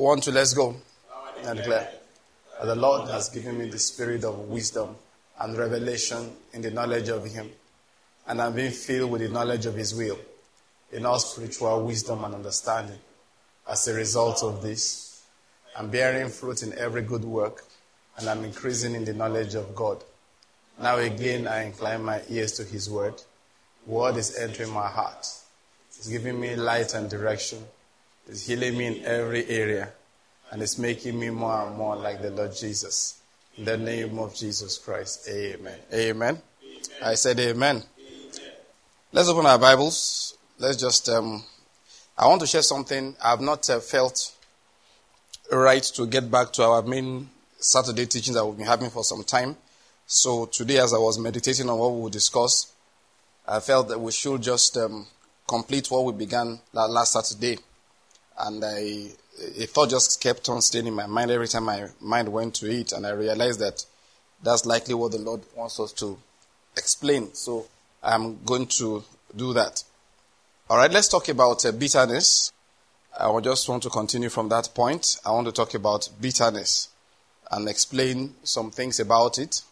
One, two, let's go. And declare that the Lord has given me the spirit of wisdom and revelation in the knowledge of Him. And I'm being filled with the knowledge of His will in all spiritual wisdom and understanding. As a result of this, I'm bearing fruit in every good work and I'm increasing in the knowledge of God. Now again, I incline my ears to His word. Word is entering my heart. It's giving me light and direction. It's healing me in every area. And it's making me more and more like the Lord Jesus. In the name of Jesus Christ. Amen. Amen. amen. I said amen. amen. Let's open our Bibles. Let's just, um, I want to share something. I've not uh, felt right to get back to our main Saturday teachings that we've been having for some time. So today, as I was meditating on what we would discuss, I felt that we should just um, complete what we began last Saturday. And I, a thought just kept on staying in my mind every time my mind went to it, and I realized that that's likely what the Lord wants us to explain. So I'm going to do that. All right, let's talk about uh, bitterness. I just want to continue from that point. I want to talk about bitterness and explain some things about it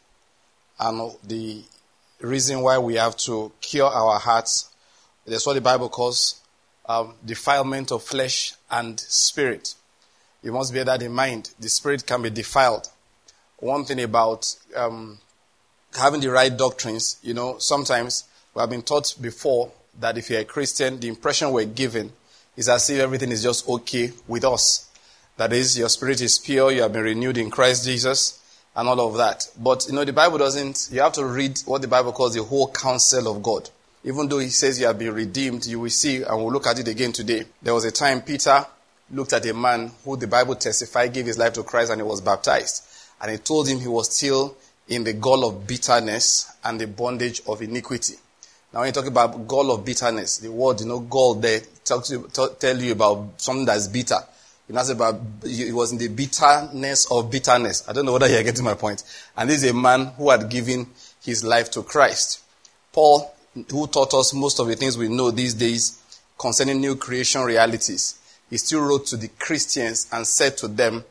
and the reason why we have to cure our hearts. That's what the Bible calls um, defilement of flesh and spirit. You must bear that in mind. The spirit can be defiled. One thing about um, having the right doctrines, you know, sometimes we have been taught before that if you're a Christian, the impression we're given is as if everything is just okay with us. That is, your spirit is pure, you have been renewed in Christ Jesus, and all of that. But, you know, the Bible doesn't, you have to read what the Bible calls the whole counsel of God. Even though he says you have been redeemed, you will see, and we'll look at it again today. There was a time Peter looked at a man who the Bible testified gave his life to Christ and he was baptized. And he told him he was still in the gall of bitterness and the bondage of iniquity. Now, when you talk about gall of bitterness, the word, you know, gall there talks to, tell you about something that's bitter. You know, about, it was in the bitterness of bitterness. I don't know whether you're getting my point. And this is a man who had given his life to Christ. Paul, who taught us most of the things we know these days concerning new creation realities, he still wrote to the Christians and said to them,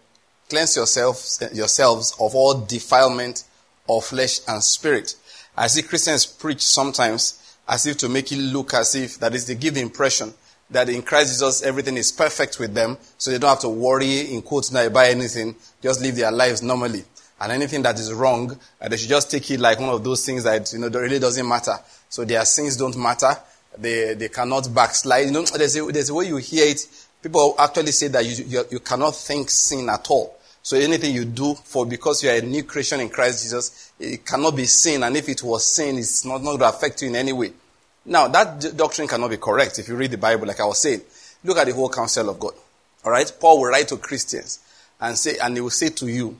cleanse yourselves, yourselves of all defilement of flesh and spirit. I see Christians preach sometimes as if to make it look as if, that is, they give the impression that in Christ Jesus everything is perfect with them, so they don't have to worry, in quotes, not buy anything, just live their lives normally. And anything that is wrong, uh, they should just take it like one of those things that, you know, really doesn't matter. So their sins don't matter. They, they cannot backslide. You know, there's a, there's a way you hear it. People actually say that you, you, you cannot think sin at all. So anything you do for because you are a new creation in Christ Jesus, it cannot be sin. And if it was sin, it's not, not going to affect you in any way. Now, that doctrine cannot be correct if you read the Bible, like I was saying. Look at the whole counsel of God. All right? Paul will write to Christians and say, and he will say to you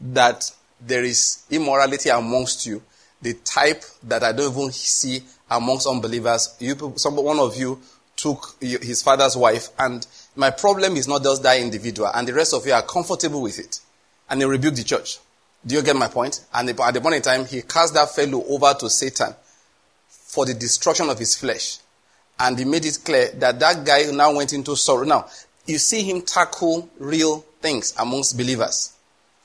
that there is immorality amongst you, the type that I don't even see amongst unbelievers. You, some, one of you took his father's wife, and my problem is not just that individual, and the rest of you are comfortable with it. And he rebuked the church. Do you get my point? And at the point in time, he cast that fellow over to Satan for the destruction of his flesh. And he made it clear that that guy now went into sorrow. Now, you see him tackle real things amongst believers.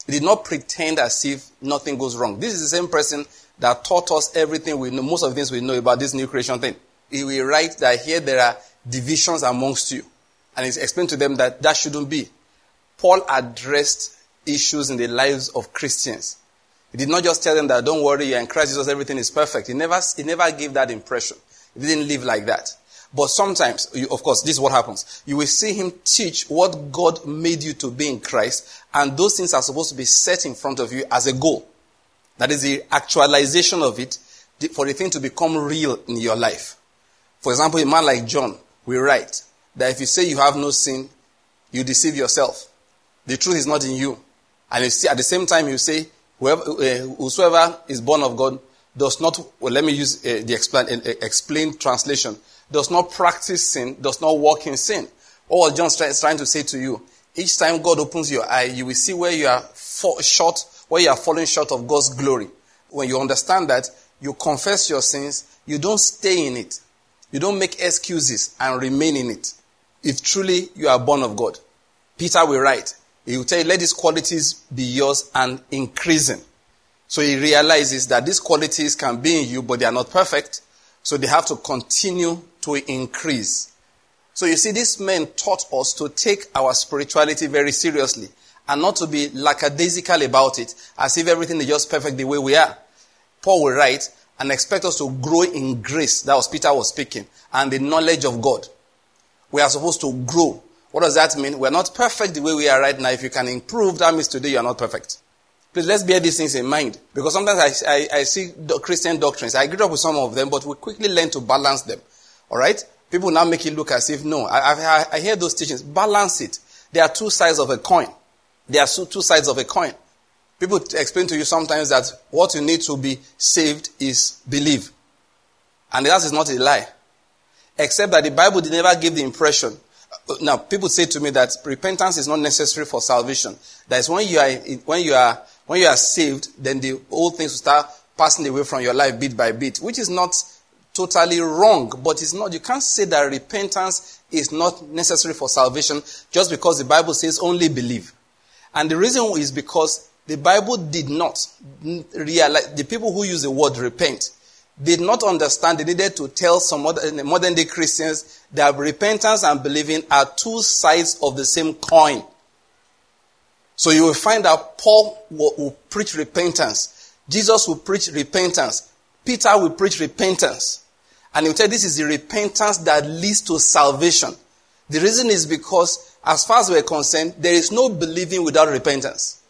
He did not pretend as if nothing goes wrong. This is the same person that taught us everything we know, most of the things we know about this new creation thing. He will write that here there are divisions amongst you. And he explained to them that that shouldn't be. Paul addressed issues in the lives of Christians. He did not just tell them that don't worry, you're in Christ Jesus, everything is perfect. He never, he never gave that impression. He didn't live like that. But sometimes, you, of course, this is what happens. You will see him teach what God made you to be in Christ, and those things are supposed to be set in front of you as a goal. That is the actualization of it for the thing to become real in your life. For example, a man like John will write that if you say you have no sin, you deceive yourself. The truth is not in you. And you see, at the same time, you say Whoever, uh, whosoever is born of God does not, well, let me use uh, the explain, uh, explain translation, does not practice sin, does not walk in sin. What John is trying to say to you, each time God opens your eye, you will see where you are short, where you are falling short of God's glory. When you understand that, you confess your sins, you don't stay in it. You don't make excuses and remain in it. If truly you are born of God. Peter will write, he will tell you, let these qualities be yours and increasing. So he realizes that these qualities can be in you, but they are not perfect. So they have to continue to increase. So you see, these men taught us to take our spirituality very seriously and not to be lackadaisical about it as if everything is just perfect the way we are. Paul will write and expect us to grow in grace. That was Peter was speaking and the knowledge of God. We are supposed to grow. What does that mean? We're not perfect the way we are right now. If you can improve, that means today you are not perfect. Please let's bear these things in mind because sometimes I, I, I see Christian doctrines. I grew up with some of them, but we quickly learn to balance them. All right? People now make it look as if no. I, I, I hear those teachings. Balance it. There are two sides of a coin. There are two sides of a coin. People explain to you sometimes that what you need to be saved is believe. And that is not a lie. Except that the Bible did never give the impression. Now, people say to me that repentance is not necessary for salvation. That is when you are, when you are, when you are saved, then the old things will start passing away from your life bit by bit, which is not totally wrong, but it's not, you can't say that repentance is not necessary for salvation just because the Bible says only believe. And the reason is because the Bible did not realize, the people who use the word repent did not understand they needed to tell some modern, day Christians that repentance and believing are two sides of the same coin. So you will find that Paul will, will preach repentance. Jesus will preach repentance. Peter will preach repentance. And he'll tell this is the repentance that leads to salvation. The reason is because, as far as we're concerned, there is no believing without repentance.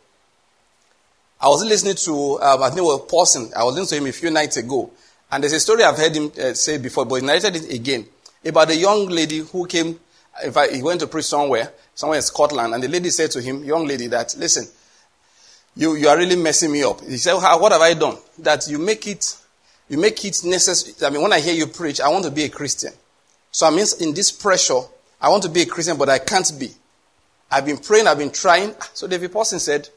I was listening to, um, I think it was Pawson. I was listening to him a few nights ago. And there's a story I've heard him uh, say before, but he narrated it again. About a young lady who came, in fact, he went to preach somewhere, somewhere in Scotland, and the lady said to him, young lady, that, listen, you, you are really messing me up. He said, what have I done? That you make it you make it necessary. I mean, when I hear you preach, I want to be a Christian. So I mean, in this pressure, I want to be a Christian, but I can't be. I've been praying, I've been trying. So David Pawson said,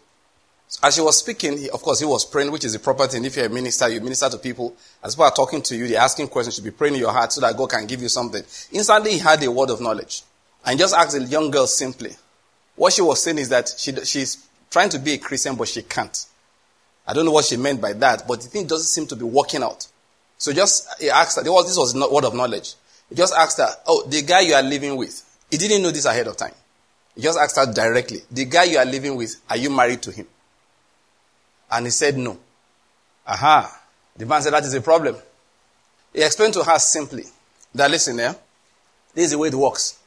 as he was speaking, he, of course, he was praying, which is the proper thing. If you're a minister, you minister to people. As people are talking to you, they're asking questions, you should be praying in your heart so that God can give you something. Instantly, he had a word of knowledge. And just asked the young girl simply. What she was saying is that she, she's trying to be a Christian, but she can't. I don't know what she meant by that, but the thing doesn't seem to be working out. So just he asked her, this was not word of knowledge. He just asked her, Oh, the guy you are living with. He didn't know this ahead of time. He just asked her directly, The guy you are living with, are you married to him? And he said no. Aha. The man said that is a problem. He explained to her simply that listen, yeah, this is the way it works.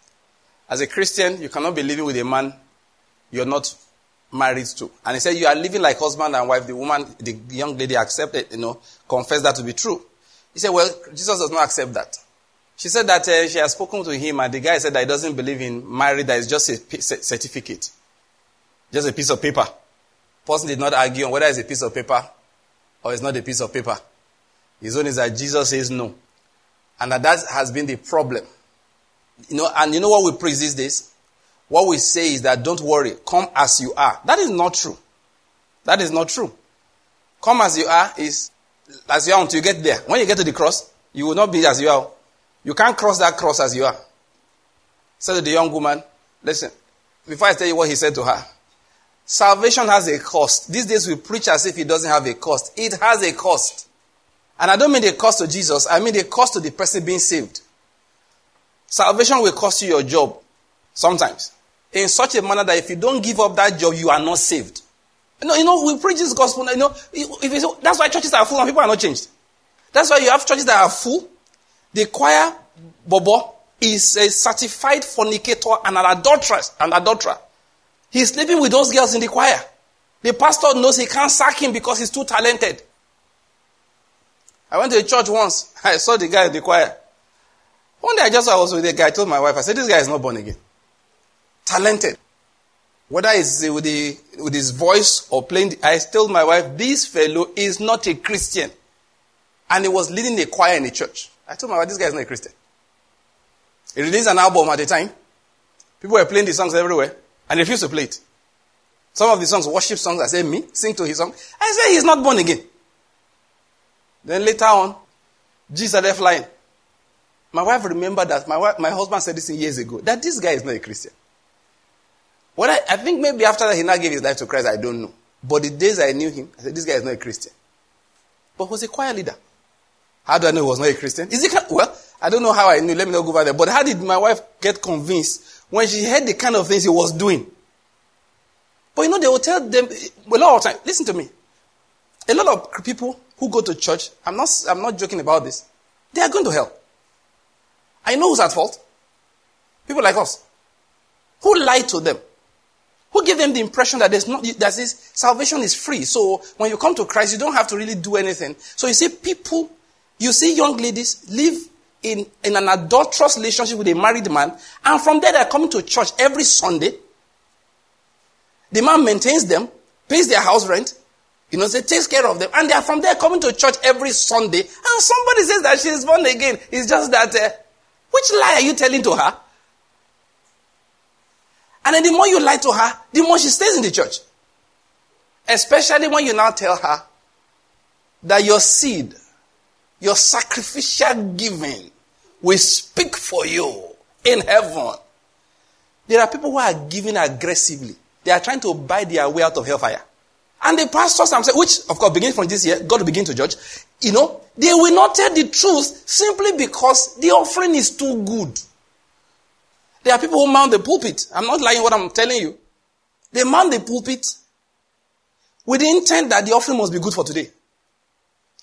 As a Christian, you cannot be living with a man you're not married to. And he said, You are living like husband and wife. The woman, the young lady accepted, you know, confessed that to be true. He said, Well, Jesus does not accept that. She said that uh, she has spoken to him, and the guy said that he doesn't believe in marriage, that it's just a p- certificate, just a piece of paper. Person did not argue on whether it's a piece of paper or it's not a piece of paper. His own is that Jesus says no. And that that has been the problem. You know, and you know what we preach these days? What we say is that don't worry, come as you are. That is not true. That is not true. Come as you are is as you are until you get there. When you get to the cross, you will not be as you are. You can't cross that cross as you are. Said the young woman, listen, before I tell you what he said to her, salvation has a cost. These days we preach as if it doesn't have a cost. It has a cost. And I don't mean the cost to Jesus, I mean the cost to the person being saved. Salvation will cost you your job sometimes in such a manner that if you don't give up that job, you are not saved. You know, you know we preach this gospel. You know, if that's why churches are full and people are not changed. That's why you have churches that are full. The choir, Bobo, is a certified fornicator and an adulteress, an adulterer. He's sleeping with those girls in the choir. The pastor knows he can't sack him because he's too talented. I went to a church once. I saw the guy in the choir. One day I just I was with a guy. I told my wife, I said, this guy is not born again talented. Whether it's with, the, with his voice or playing, I told my wife, this fellow is not a Christian. And he was leading a choir in a church. I told my wife, this guy is not a Christian. He released an album at the time. People were playing the songs everywhere, and refused to play it. Some of the songs, worship songs, I said, me, sing to his song. I said, he's not born again. Then later on, Jesus started flying. My wife remembered that my, wife, my husband said this years ago, that this guy is not a Christian. What I, I think maybe after that he now gave his life to Christ, I don't know. But the days I knew him, I said, this guy is not a Christian. But he was a choir leader. How do I know he was not a Christian? Is he, well, I don't know how I knew. Let me not go over there. But how did my wife get convinced when she heard the kind of things he was doing? But you know, they will tell them a lot of time. Listen to me. A lot of people who go to church, I'm not, I'm not joking about this. They are going to hell. I know who's at fault. People like us. Who lied to them? Who gave them the impression that there's not, that this salvation is free. So when you come to Christ, you don't have to really do anything. So you see people, you see young ladies live in, in an adulterous relationship with a married man, and from there they're coming to church every Sunday. The man maintains them, pays their house rent, you know, so takes care of them, and they are from there coming to church every Sunday, and somebody says that she is born again. It's just that, uh, which lie are you telling to her? And then the more you lie to her, the more she stays in the church. Especially when you now tell her that your seed, your sacrificial giving, will speak for you in heaven. There are people who are giving aggressively. They are trying to buy their way out of hellfire. And the pastors themselves, which of course begins from this year, God will begin to judge, you know, they will not tell the truth simply because the offering is too good. There are people who mount the pulpit. I'm not lying what I'm telling you. They mount the pulpit with the intent that the offering must be good for today.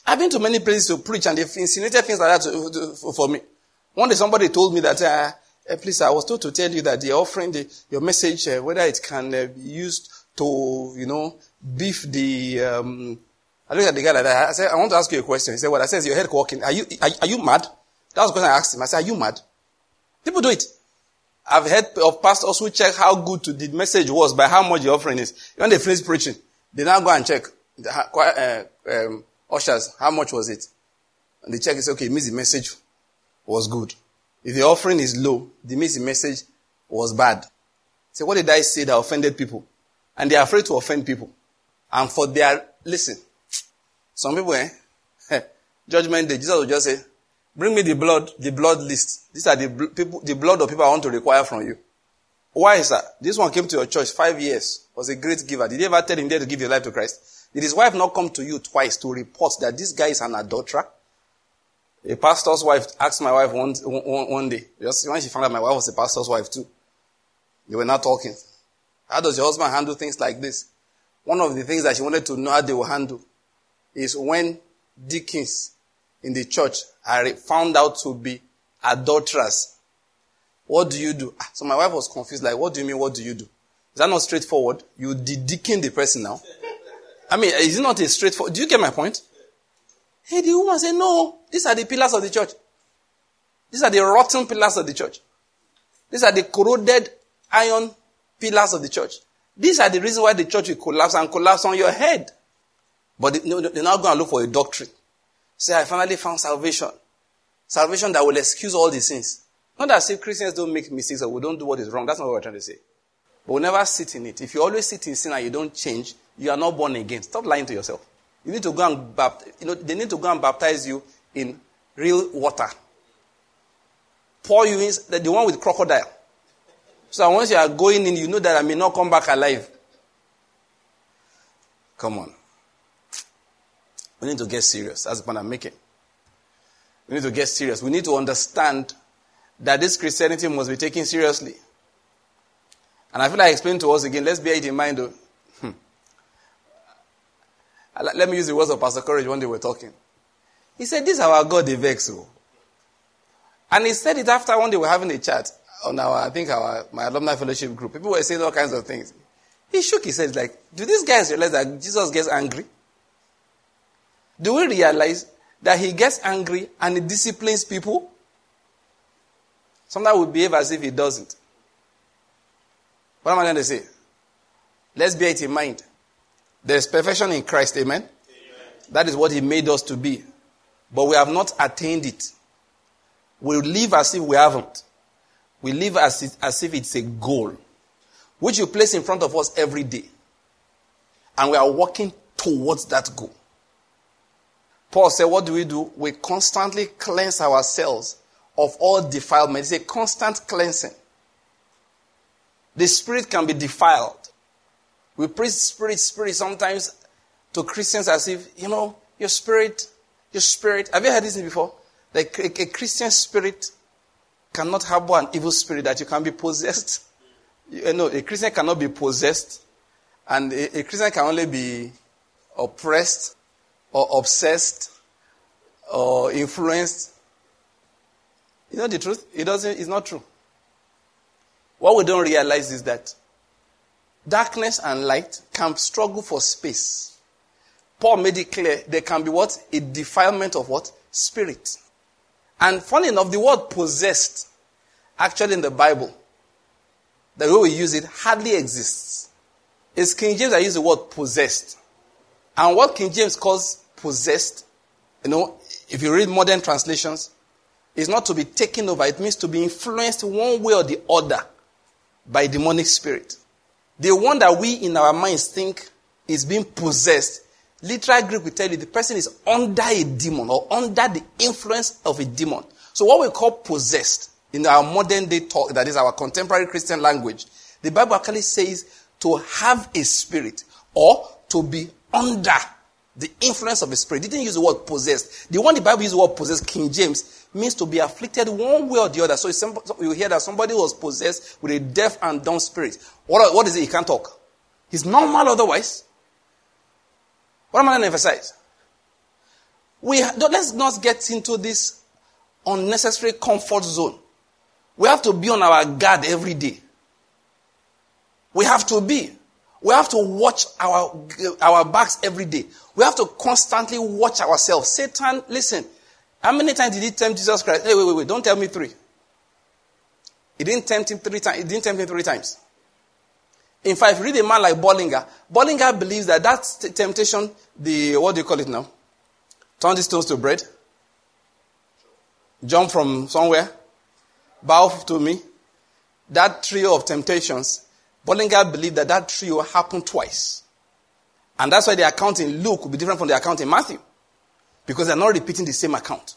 I've been to many places to preach and they've insinuated things like that for me. One day somebody told me that, uh, uh, please, I was told to tell you that the offering, the, your message, uh, whether it can uh, be used to, you know, beef the, um, I looked at the guy like that. I said, I want to ask you a question. He said, well, I said, your head walking. Are you, are, are you mad? That was the question I asked him. I said, are you mad? People do it. I've heard of pastors who check how good the message was by how much the offering is. When they finish preaching, they now go and check the uh, um, ushers, how much was it? And they check say, okay, it means the message was good. If the offering is low, it means the message was bad. Say, what did I say that offended people? And they're afraid to offend people. And for their, listen, some people, eh, judgment day, Jesus will just say, Bring me the blood, the blood list. These are the people, the blood of people I want to require from you. Why, sir? This one came to your church five years, was a great giver. Did you ever tell him there to give your life to Christ? Did his wife not come to you twice to report that this guy is an adulterer? A pastor's wife asked my wife one, one, one day, just when she found out my wife was a pastor's wife too. They were not talking. How does your husband handle things like this? One of the things that she wanted to know how they will handle is when deacons in the church are found out to be adulterers. What do you do? Ah, so my wife was confused, like, what do you mean, what do you do? Is that not straightforward? You deacon the person now. I mean, is it not a straightforward? Do you get my point? Hey, the woman said, no, these are the pillars of the church. These are the rotten pillars of the church. These are the corroded iron pillars of the church. These are the reason why the church will collapse and collapse on your head. But they, they're not going to look for a doctrine. Say, I finally found salvation. Salvation that will excuse all the sins. Not that say Christians don't make mistakes or we don't do what is wrong. That's not what we're trying to say. But we'll never sit in it. If you always sit in sin and you don't change, you are not born again. Stop lying to yourself. You need to go and baptize, you know, they need to go and baptize you in real water. Pour you in, the one with crocodile. So once you are going in, you know that I may not come back alive. Come on. We need to get serious. That's the point I'm making. We need to get serious. We need to understand that this Christianity must be taken seriously. And I feel like I explained to us again. Let's bear it in mind. Though. Hmm. Let me use the words of Pastor Courage when they were talking. He said, This is our God, the vex. Oh. And he said it after one day we were having a chat on our, I think our, my alumni fellowship group. People were saying all kinds of things. He shook his head like, do these guys realize that Jesus gets angry? Do we realize that he gets angry and he disciplines people? Sometimes we behave as if he doesn't. What am I going to say? Let's bear it in mind. There's perfection in Christ, amen? amen? That is what he made us to be. But we have not attained it. We live as if we haven't. We live as if, as if it's a goal, which you place in front of us every day. And we are working towards that goal. Paul said, What do we do? We constantly cleanse ourselves of all defilement. It's a constant cleansing. The spirit can be defiled. We preach spirit, spirit sometimes to Christians as if, you know, your spirit, your spirit. Have you heard this before? Like a, Christian spirit cannot harbor an evil spirit that you can be possessed. You eh, know, a Christian cannot be possessed, and a Christian can only be oppressed or obsessed or influenced. You know the truth? It doesn't, it's not true. What we don't realize is that darkness and light can struggle for space. Paul made it clear there can be what? A defilement of what? Spirit. And funny enough, the word possessed, actually in the Bible, the way we use it hardly exists. It's King James that uses the word possessed. And what King James calls possessed, you know, if you read modern translations, is not to be taken over. It means to be influenced one way or the other by demonic spirit. The one that we in our minds think is being possessed, literal Greek will tell you the person is under a demon or under the influence of a demon. So what we call possessed in our modern day talk, that is our contemporary Christian language, the Bible actually says to have a spirit or to be under the influence of a spirit. It didn't use the word possessed. The one the Bible uses the word possessed, King James, means to be afflicted one way or the other. So you hear that somebody was possessed with a deaf and dumb spirit. What, what is it? He can't talk. He's normal otherwise. What am I going to emphasize? We, let's not get into this unnecessary comfort zone. We have to be on our guard every day. We have to be. We have to watch our, our backs every day. We have to constantly watch ourselves. Satan, listen, how many times did he tempt Jesus Christ? Hey, wait, wait, wait, don't tell me three. He didn't tempt him three times. He didn't tempt him three times. In fact, read a man like Bullinger. Bullinger believes that that temptation, the, what do you call it now? Turn the stones to bread. Jump from somewhere. Bow to me. That trio of temptations, Bullinger believed that that trio happened twice. And that's why the account in Luke will be different from the account in Matthew. Because they're not repeating the same account.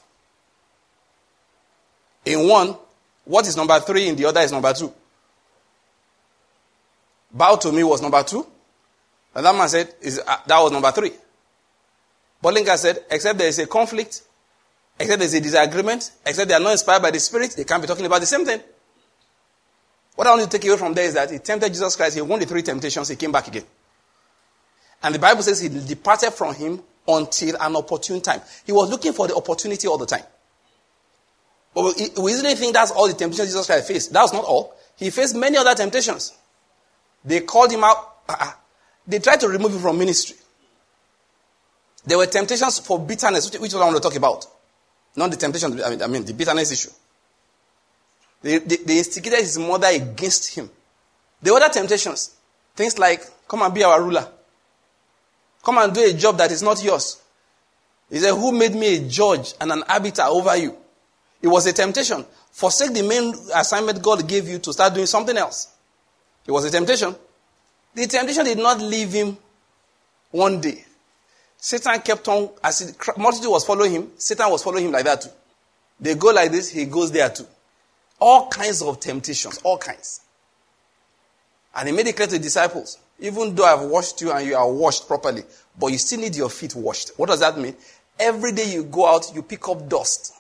In one, what is number three, in the other is number two. Bow to me was number two. And that man said, is, uh, that was number three. Bullinger said, except there is a conflict, except there is a disagreement, except they are not inspired by the Spirit, they can't be talking about the same thing. What I want to take away from there is that he tempted Jesus Christ, he won the three temptations, he came back again. And the Bible says he departed from him until an opportune time. He was looking for the opportunity all the time. But we easily think that's all the temptations Jesus Christ faced. That was not all. He faced many other temptations. They called him out. Uh, they tried to remove him from ministry. There were temptations for bitterness, which, which I want to talk about. Not the temptation, I mean, I mean the bitterness issue. They, they, they instigated his mother against him. Were other temptations. Things like, come and be our ruler. Come and do a job that is not yours. He said, Who made me a judge and an arbiter over you? It was a temptation. Forsake the main assignment God gave you to start doing something else. It was a temptation. The temptation did not leave him one day. Satan kept on, as the multitude was following him, Satan was following him like that too. They go like this, he goes there too. All kinds of temptations, all kinds. And he made it clear to the disciples even though I've washed you and you are washed properly, but you still need your feet washed. What does that mean? Every day you go out, you pick up dust.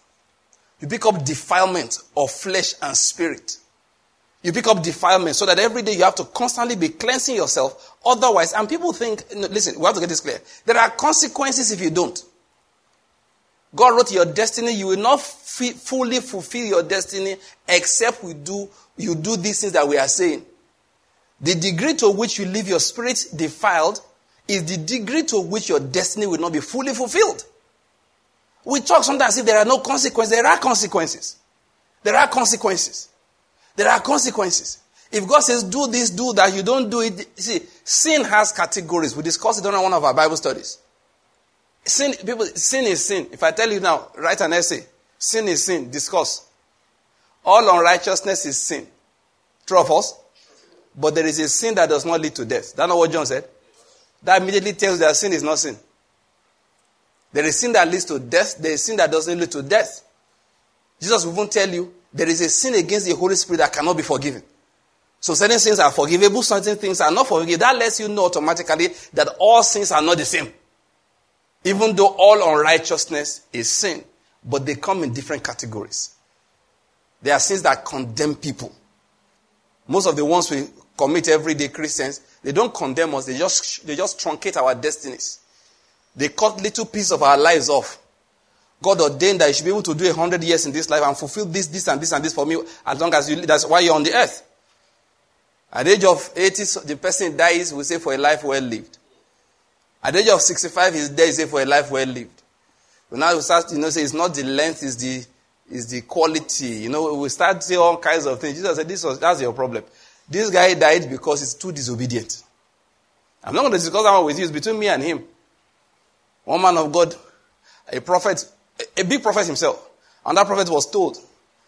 You pick up defilement of flesh and spirit. You pick up defilement so that every day you have to constantly be cleansing yourself. Otherwise, and people think, listen, we have to get this clear. There are consequences if you don't. God wrote your destiny. You will not fully fulfill your destiny except we do, you do these things that we are saying. The degree to which you leave your spirit defiled is the degree to which your destiny will not be fully fulfilled. We talk sometimes if there are no consequences. There are consequences. There are consequences. There are consequences. If God says, do this, do that, you don't do it. See, sin has categories. We discussed it on one of our Bible studies. Sin, people, sin is sin. If I tell you now, write an essay. Sin is sin. Discuss. All unrighteousness is sin. True or false? But there is a sin that does not lead to death. That's not what John said. That immediately tells that sin is not sin. There is sin that leads to death. There is sin that doesn't lead to death. Jesus will even tell you there is a sin against the Holy Spirit that cannot be forgiven. So certain sins are forgivable, certain things are not forgivable. That lets you know automatically that all sins are not the same. Even though all unrighteousness is sin, but they come in different categories. There are sins that condemn people. Most of the ones we commit everyday Christians, they don't condemn us, they just, they just truncate our destinies. They cut little pieces of our lives off. God ordained that you should be able to do a hundred years in this life and fulfill this, this, and this, and this for me as long as you, that's why you're on the earth. At the age of 80, the person dies, we say, for a life well lived. At the age of 65, he's dead, we say, for a life well lived. But now we start, you know, say it's not the length, it's the, it's the quality. You know, we start saying all kinds of things. Jesus said, this was, that's your problem. This guy died because he's too disobedient. I'm not going to discuss that one with you. It's between me and him. One man of God, a prophet, a big prophet himself. And that prophet was told,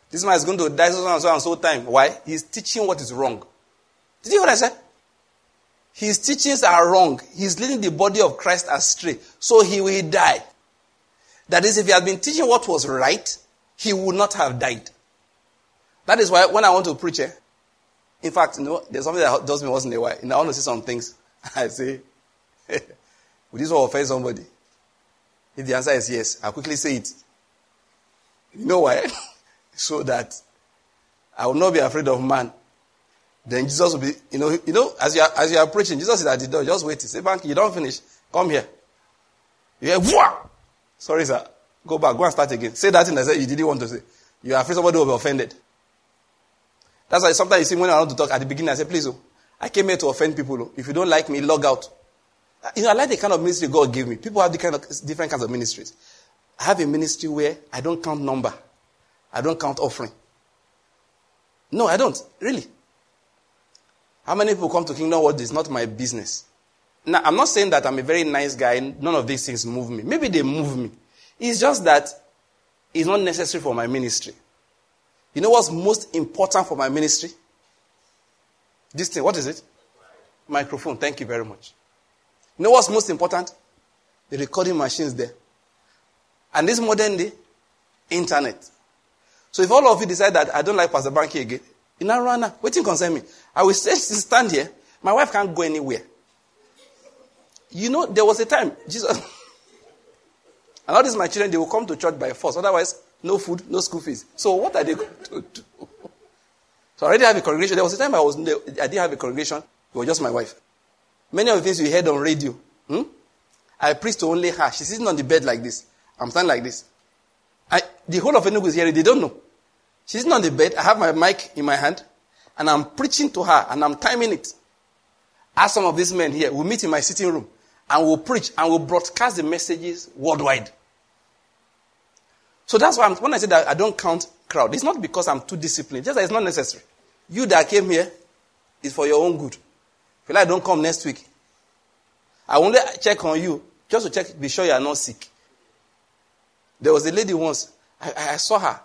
this man is going to die so and so and so time. Why? He's teaching what is wrong. Did you hear what I said? His teachings are wrong. He's leading the body of Christ astray. So he will die. That is, if he had been teaching what was right, he would not have died. That is why when I want to preach, eh, in fact, you know, there's something that does me once in a while. And I want to say some things. I say, would this offend somebody? If the answer is yes, I'll quickly say it. You know why? so that I will not be afraid of man. Then Jesus will be, you know, you know, as you are, as you are preaching, Jesus is at the door. Just wait. Say, Banky, you don't finish. Come here. You hear, Wah! Sorry, sir. Go back. Go and start again. Say that thing I said you didn't want to say. You are afraid somebody will be offended. That's why sometimes you see when I want to talk at the beginning, I say, please, oh, I came here to offend people. Oh. If you don't like me, log out. Uh, you know, I like the kind of ministry God gave me. People have the kind of, different kinds of ministries. I have a ministry where I don't count number. I don't count offering. No, I don't. Really. How many people come to Kingdom World? It's not my business. Now, I'm not saying that I'm a very nice guy. None of these things move me. Maybe they move me. It's just that it's not necessary for my ministry. You know what's most important for my ministry? This thing, what is it? Microphone. Thank you very much. You know what's most important? The recording machines there. And this modern day, internet. So if all of you decide that I don't like Pastor Banky again, in Arana, waiting concern me. I will still stand here. My wife can't go anywhere. You know, there was a time, Jesus, and all these my children, they will come to church by force. Otherwise, no food, no school fees. So what are they going to do? So I already have a congregation. There was a time I was I didn't have a congregation. It was just my wife. Many of the things you heard on radio, hmm? I preached to only her. She's sitting on the bed like this. I'm standing like this. I, the whole of Enugu is hearing. They don't know. She's sitting on the bed. I have my mic in my hand, and I'm preaching to her, and I'm timing it. As some of these men here, we meet in my sitting room, and we'll preach, and we'll broadcast the messages worldwide. So that's why I'm, when I say that I don't count crowd, it's not because I'm too disciplined. Just that it's not necessary. You that came here is for your own good. If I don't come next week, I only check on you just to check, be sure you are not sick. There was a lady once, I, I saw her.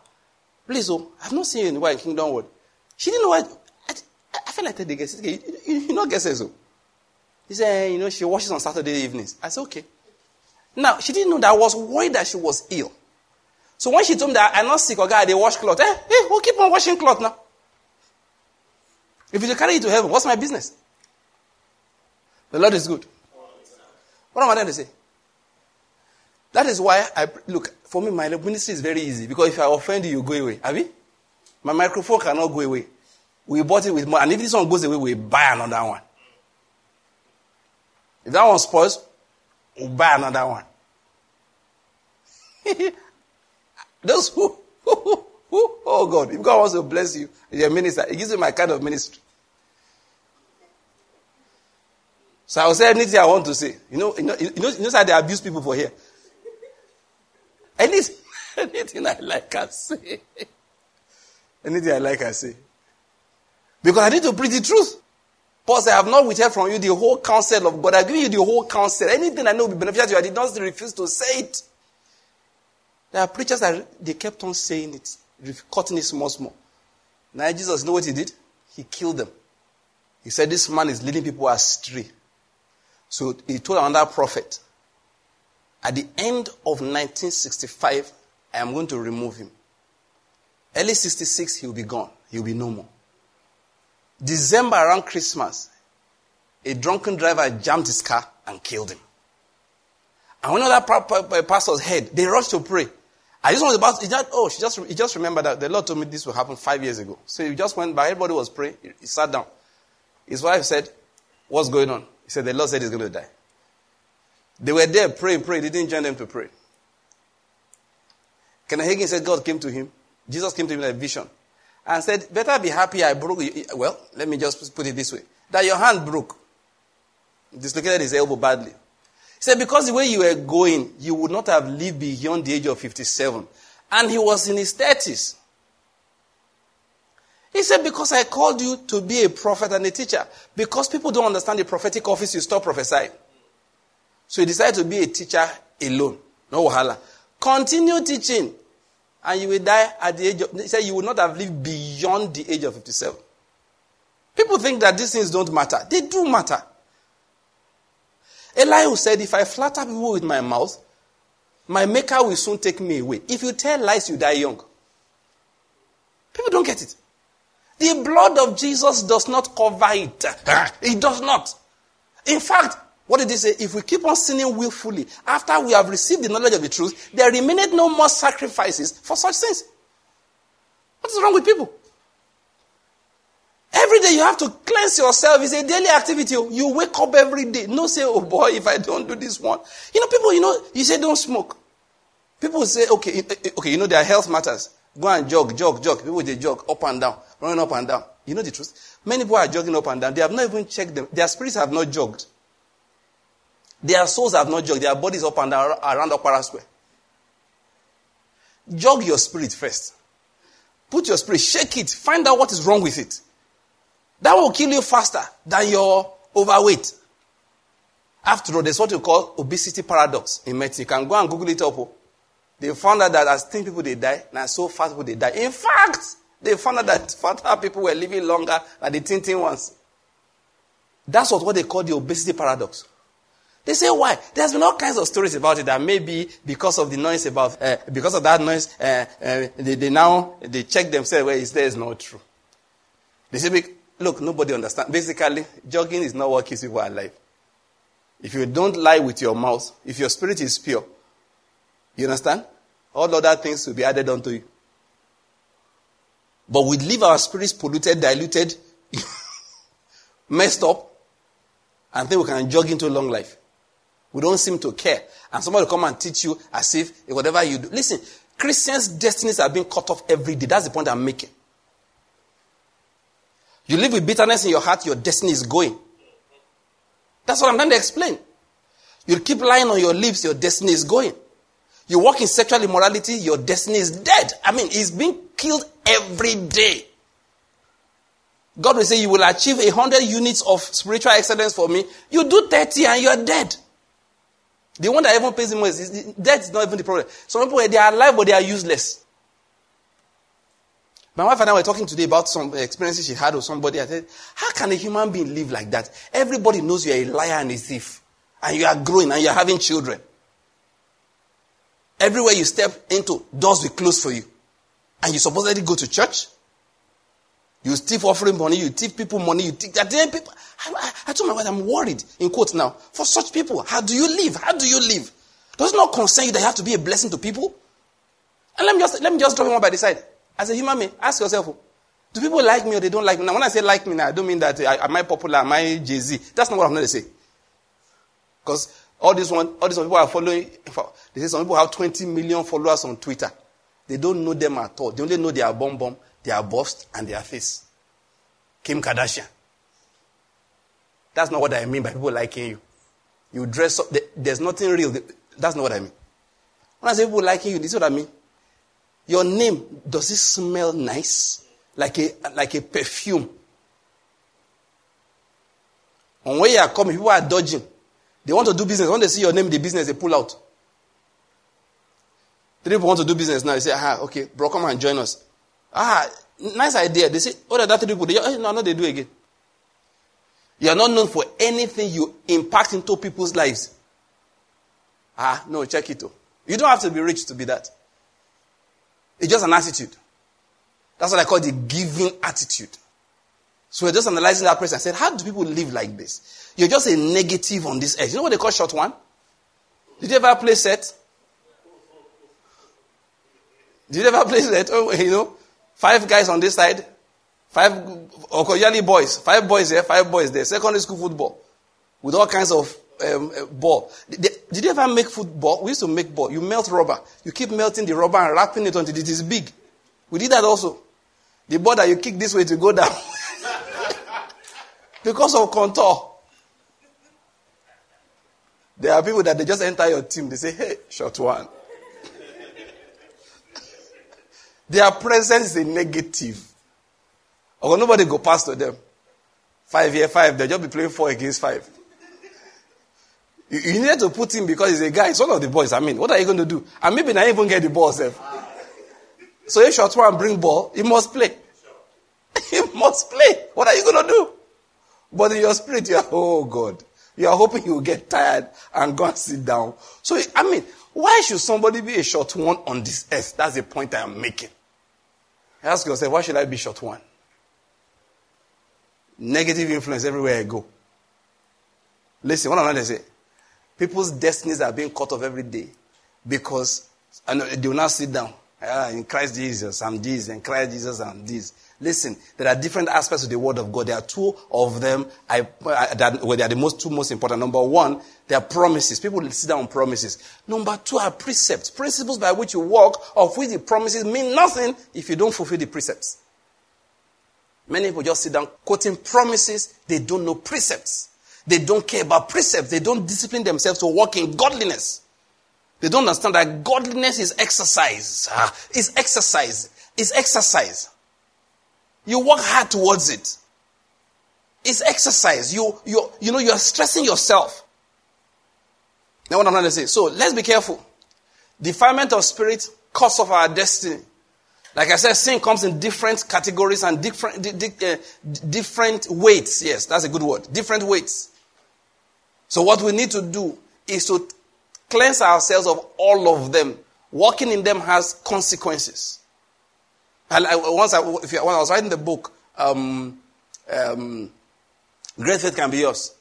Please, oh, I've not seen you in in Kingdom World. She didn't know what. I, I, felt like the guest. You, you, you know, guess so. He said, you know, she washes on Saturday evenings. I said, okay. Now, she didn't know that I was worried that she was ill. So when she told me that I'm not sick or God, they wash cloth. Eh, hey, we'll keep on washing cloth now. If you carry it to heaven, what's my business? The Lord is good. What am I trying to say? That is why I look for me. My ministry is very easy because if I offend you, you go away. You? My microphone cannot go away. We bought it with money. and if this one goes away, we buy another one. If that one spoils, we'll buy another one. Those who, who, who, oh God, if God wants to bless you, you're a minister, He gives you my kind of ministry. So I will say anything I want to say. You know, you know, you know, you know how they abuse people for here. Anything, I like, I say. Anything I like, I say. Because I need to preach the truth. Paul said, I have not withheld from you the whole counsel of God. I give you the whole counsel. Anything I know will be beneficial to you. I did not refuse to say it. There are preachers that they kept on saying it, cutting it small, small. Now Jesus, know what he did? He killed them. He said, This man is leading people astray. So he told another prophet, At the end of 1965, I am going to remove him. Early 66, he will be gone. He will be no more. December around Christmas, a drunken driver jammed his car and killed him. And when other pastors heard, they rushed to pray. I just was about, he just, oh, she just, he just remembered that the Lord told me this will happen five years ago. So he just went by, everybody was praying, he sat down. His wife said, what's going on? He said, the Lord said he's going to die. They were there praying, praying. They didn't join them to pray. Kenneth Hagin said God came to him. Jesus came to him in a vision and said, Better be happy I broke. You. Well, let me just put it this way that your hand broke. Dislocated his elbow badly. He said, Because the way you were going, you would not have lived beyond the age of 57. And he was in his 30s. He said, Because I called you to be a prophet and a teacher. Because people don't understand the prophetic office, you stop prophesying. So he decided to be a teacher alone. No wahala. Continue teaching, and you will die at the age of. He said you will not have lived beyond the age of 57. People think that these things don't matter. They do matter. Elihu said, If I flatter people with my mouth, my maker will soon take me away. If you tell lies, you die young. People don't get it. The blood of Jesus does not cover it. It does not. In fact, what did he say? If we keep on sinning willfully, after we have received the knowledge of the truth, there remaineth no more sacrifices for such sins. What is wrong with people? Every day you have to cleanse yourself. It's a daily activity. You wake up every day. No say, oh boy, if I don't do this one. You know, people, you know, you say don't smoke. People say, okay, eh, eh, okay, you know, their health matters. Go and jog, jog, jog. People, they jog up and down, running up and down. You know the truth? Many people are jogging up and down. They have not even checked them. Their spirits have not jogged. Their souls have not jogged. Their bodies up and around Okpara Square. Jog your spirit first. Put your spirit, shake it, find out what is wrong with it. That will kill you faster than your overweight. After all, there's what you call obesity paradox in medicine. You can go and Google it up. Oh. They found out that as thin people they die, now so fat people they die. In fact, they found out that fatter people were living longer than the thin thin ones. That's what, what they call the obesity paradox. They say why? There's been all kinds of stories about it that maybe because of the noise about, uh, because of that noise, uh, uh, they, they, now, they check themselves where it's there is not true. They say, look, nobody understands. Basically, jogging is not what keeps people alive. If you don't lie with your mouth, if your spirit is pure, you understand? All other things will be added onto you. But we leave our spirits polluted, diluted, messed up, and think we can jog into long life. We don't seem to care. And somebody will come and teach you as if whatever you do. Listen, Christians' destinies are being cut off every day. That's the point I'm making. You live with bitterness in your heart, your destiny is going. That's what I'm trying to explain. You keep lying on your lips, your destiny is going. You walk in sexual immorality, your destiny is dead. I mean, it's being killed every day. God will say, You will achieve a hundred units of spiritual excellence for me. You do 30 and you're dead. The one that even pays the most, is, that is not even the problem. Some people, they are alive, but they are useless. My wife and I were talking today about some experiences she had with somebody. I said, How can a human being live like that? Everybody knows you're a liar and a thief. And you are growing and you're having children. Everywhere you step into, doors will close for you. And you supposedly go to church? You thief offering money, you thief people money, you thief that. damn People, I, I, I told my wife, I'm worried, in quotes now, for such people. How do you live? How do you live? Does it not concern you that you have to be a blessing to people? And let me just let me just drop one by the side. As a human being, ask yourself, do people like me or they don't like me? Now, when I say like me now, I don't mean that I, am I popular, am I Jay Z? That's not what I'm going to say. Because all these one, all these people are following. They say some people have 20 million followers on Twitter. They don't know them at all. They only know they are bomb bomb, their bust, and their face. Kim Kardashian. That's not what I mean by people liking you. You dress up, there's nothing real. That's not what I mean. When I say people liking you, this is what I mean. Your name, does it smell nice? Like a, like a perfume. And when you are coming, people are dodging. They want to do business. When they see your name in the business, they pull out. Three people want to do business now. They say, ah, okay, bro, come and join us. Ah, nice idea. They say, are that three people? They, oh, no, no, they do again. You are not known for anything you impact into people's lives. Ah, no, check it. Out. You don't have to be rich to be that. It's just an attitude. That's what I call the giving attitude. So we're just analyzing that person I said, how do people live like this? You're just a negative on this edge. You know what they call short one? Did you ever play set? Did you ever play set? Oh, you know, five guys on this side, five Okoyali boys, five boys here, five boys there, secondary school football with all kinds of um, uh, ball. Did, did you ever make football? We used to make ball. You melt rubber. You keep melting the rubber and wrapping it until it is big. We did that also. The ball that you kick this way to go down. because of contour. There are people that they just enter your team. They say, hey, short one. Their presence is a negative. Or nobody go past to them. Five year five, they'll just be playing four against five. You, you need to put him because he's a guy. It's one of the boys. I mean, what are you going to do? And maybe not even get the ball, self. So if short one bring ball, he must play. he must play. What are you going to do? But in your spirit, you are, oh God. You are hoping you will get tired and go and sit down. So, I mean, why should somebody be a short one on this earth? That's the point I am making. Ask yourself, why should I be short one? Negative influence everywhere I go. Listen, what I'm going to say. People's destinies are being cut off every day because and they will not sit down. Ah, in Christ Jesus, I'm this. In Christ Jesus, I'm this. Listen, there are different aspects of the Word of God. There are two of them I, I, that well, they are the most two most important. Number one, they are promises. People sit down on promises. Number two are precepts, principles by which you walk, of which the promises mean nothing if you don't fulfill the precepts. Many people just sit down quoting promises, they don't know precepts. They don't care about precepts. They don't discipline themselves to walk in godliness. They don't understand that godliness is exercise. Ah, it's exercise. It's exercise. You work hard towards it. It's exercise. You, you, you know, you are stressing yourself. Now, what I'm trying to say. So, let's be careful. Defilement of spirit, cause of our destiny. Like I said, sin comes in different categories and different, di- di- uh, different weights. Yes, that's a good word. Different weights. So what we need to do is to cleanse ourselves of all of them. Walking in them has consequences. I, once I, you, when I was writing the book, um, um, Great Faith Can Be Yours,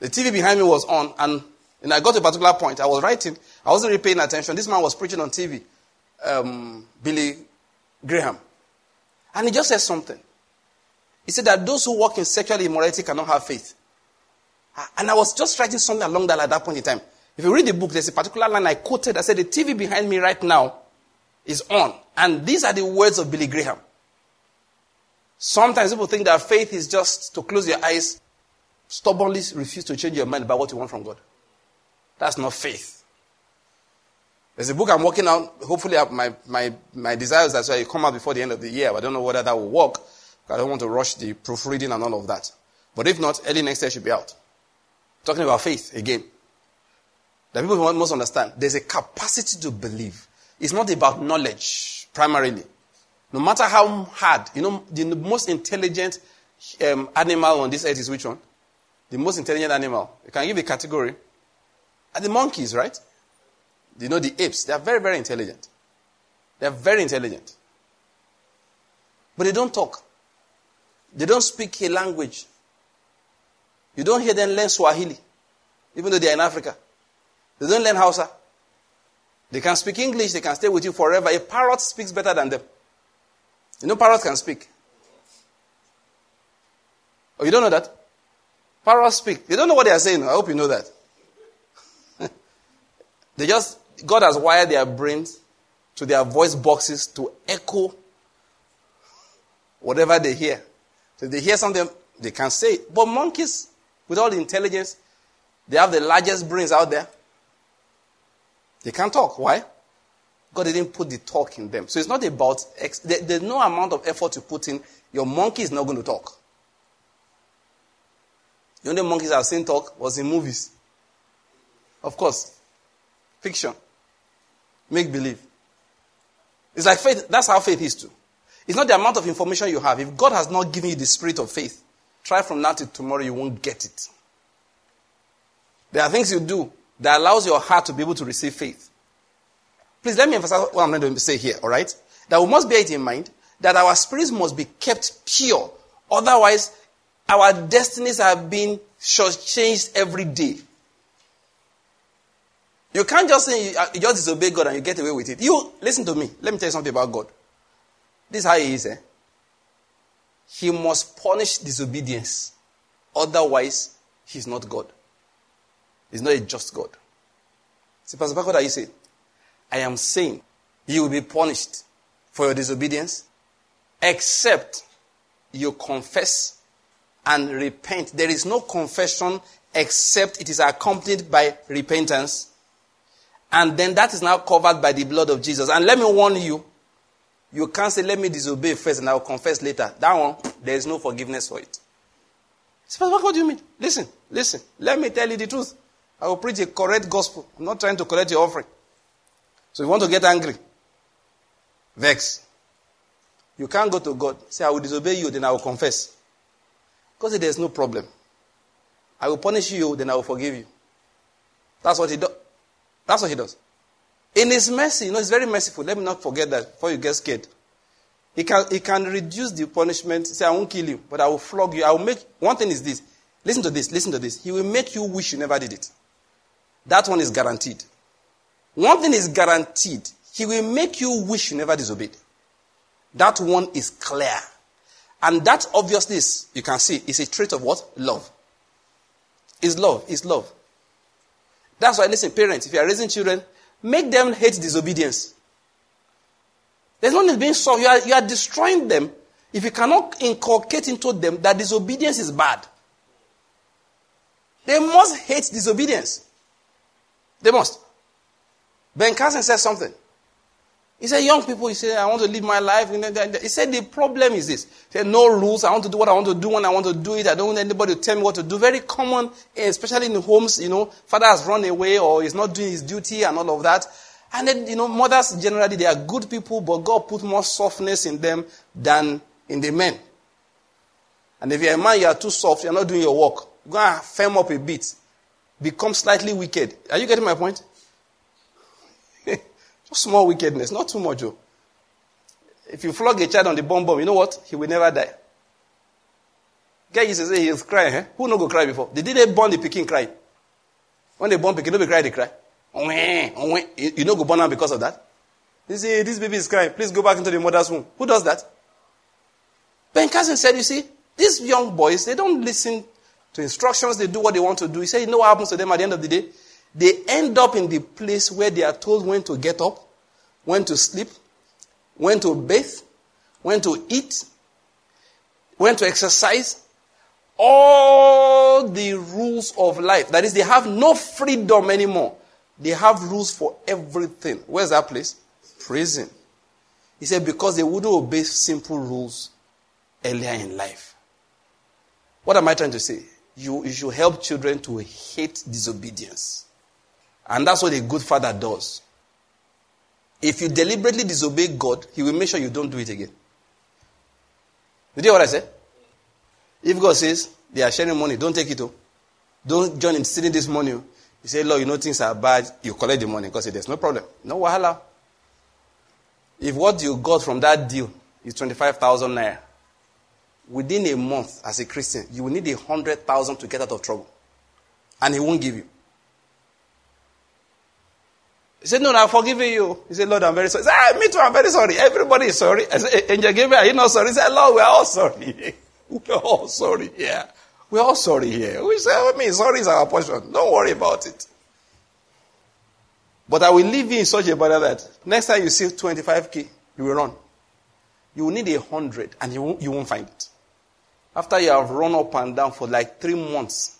the TV behind me was on, and, and I got to a particular point. I was writing, I wasn't really paying attention. This man was preaching on TV, um, Billy Graham. And he just said something. He said that those who walk in sexual immorality cannot have faith. And I was just writing something along that at that point in time. If you read the book, there's a particular line I quoted. I said, The TV behind me right now is on. And these are the words of Billy Graham. Sometimes people think that faith is just to close your eyes, stubbornly refuse to change your mind about what you want from God. That's not faith. There's a book I'm working on. Hopefully, my, my, my desire is that it come out before the end of the year. I don't know whether that will work. I don't want to rush the proofreading and all of that. But if not, early next year should be out. Talking about faith again. That people must understand. There's a capacity to believe. It's not about knowledge, primarily. No matter how hard, you know, the most intelligent um, animal on this earth is which one? The most intelligent animal. You can give a category. Are the monkeys, right? You know, the apes. They are very, very intelligent. They are very intelligent. But they don't talk. They don't speak a language. You don't hear them learn Swahili, even though they are in Africa. They don't learn Hausa. They can speak English, they can stay with you forever. A parrot speaks better than them. You know, parrots can speak. Oh, you don't know that? Parrots speak. They don't know what they are saying. I hope you know that. they just, God has wired their brains to their voice boxes to echo whatever they hear. So if they hear something, they can say it. But monkeys, with all the intelligence, they have the largest brains out there. They can't talk. Why? God didn't put the talk in them. So it's not about, ex- there's no amount of effort you put in. Your monkey is not going to talk. The only monkeys I've seen talk was in movies. Of course. Fiction. Make believe. It's like faith. That's how faith is too. It's not the amount of information you have. If God has not given you the spirit of faith, try from now till tomorrow, you won't get it. There are things you do that allows your heart to be able to receive faith. Please let me emphasize what I'm going to say here, all right? That we must bear it in mind that our spirits must be kept pure Otherwise, our destinies have been changed every day. You can't just say uh, you just disobey God and you get away with it. You listen to me. Let me tell you something about God. This is how he is. Eh? He must punish disobedience. Otherwise, he's not God. He's not a just God. See, Pastor Parker, what are you saying? I am saying you will be punished for your disobedience, except you confess and repent. There is no confession except it is accompanied by repentance. And then that is now covered by the blood of Jesus. And let me warn you, you can't say, let me disobey first and I will confess later. That one, there is no forgiveness for it. So, what do you mean? Listen, listen. Let me tell you the truth. I will preach a correct gospel. I'm not trying to collect your offering. So, you want to get angry, vex. You can't go to God, say, I will disobey you, then I will confess. Because there's no problem. I will punish you, then I will forgive you. That's what he does. That's what he does. In his mercy, you know, he's very merciful. Let me not forget that before you get scared. He can, he can reduce the punishment. Say, I won't kill you, but I will flog you. I will make. One thing is this. Listen to this. Listen to this. He will make you wish you never did it. That one is guaranteed. One thing is guaranteed. He will make you wish you never disobeyed. That one is clear. And that obviously is, you can see, is a trait of what? Love. Is love. Is love. That's why, listen, parents, if you are raising children, make them hate disobedience. There's no need being soft. You are, you are destroying them if you cannot inculcate into them that disobedience is bad. They must hate disobedience. They must. Ben Carson says something. He said, young people, he said, I want to live my life. He said, the problem is this. He said, no rules. I want to do what I want to do when I want to do it. I don't want anybody to tell me what to do. Very common, eh, especially in homes, you know, father has run away or is not doing his duty and all of that. And then, you know, mothers generally, they are good people, but God put more softness in them than in the men. And if you're a man, you are too soft, you're not doing your work. Go and firm up a bit. Become slightly wicked. Are you getting my point? Just small wickedness, not too much. Oh. If you flog a child on the bomb bomb, you know what? He will never die. Guy used to say he's crying. Eh? Who no go cry before? They did they born the picking cry? When they born picking, nobody cry, they cry. You, know go born out because of that? You say, this baby is crying. Please go back into the mother's womb. Who does that? Ben Carson said, you see, these young boys, they don't listen to instructions. They do what they want to do. He said, you know what happens to them at the end of the day? They end up in the place where they are told when to get up, when to sleep, when to bathe, when to eat, when to exercise. All the rules of life. That is, they have no freedom anymore. They have rules for everything. Where's that place? Prison. He said, because they wouldn't obey simple rules earlier in life. What am I trying to say? You, you should help children to hate disobedience. And that's what a good father does. If you deliberately disobey God, He will make sure you don't do it again. You hear what I say? If God says they are sharing money, don't take it. Oh. Don't join in stealing this money. Oh. You say, Lord, you know things are bad, you collect the money because there's no problem. No wahala. If what you got from that deal is 25,000 naira, within a month as a Christian, you will need a 100,000 to get out of trouble. And he won't give you. He said, No, I'm forgiving you. He said, Lord, I'm very sorry. He said, ah, Me too, I'm very sorry. Everybody is sorry. I said, Angel Gabriel, are you not sorry? He said, Lord, we're all sorry. we're all sorry here. We're all sorry here. We say, I mean, sorry is our portion. Don't worry about it. But I will leave you in such a manner that next time you see 25k, you will run. You will need a hundred and you won't, you won't find it. After you have run up and down for like three months,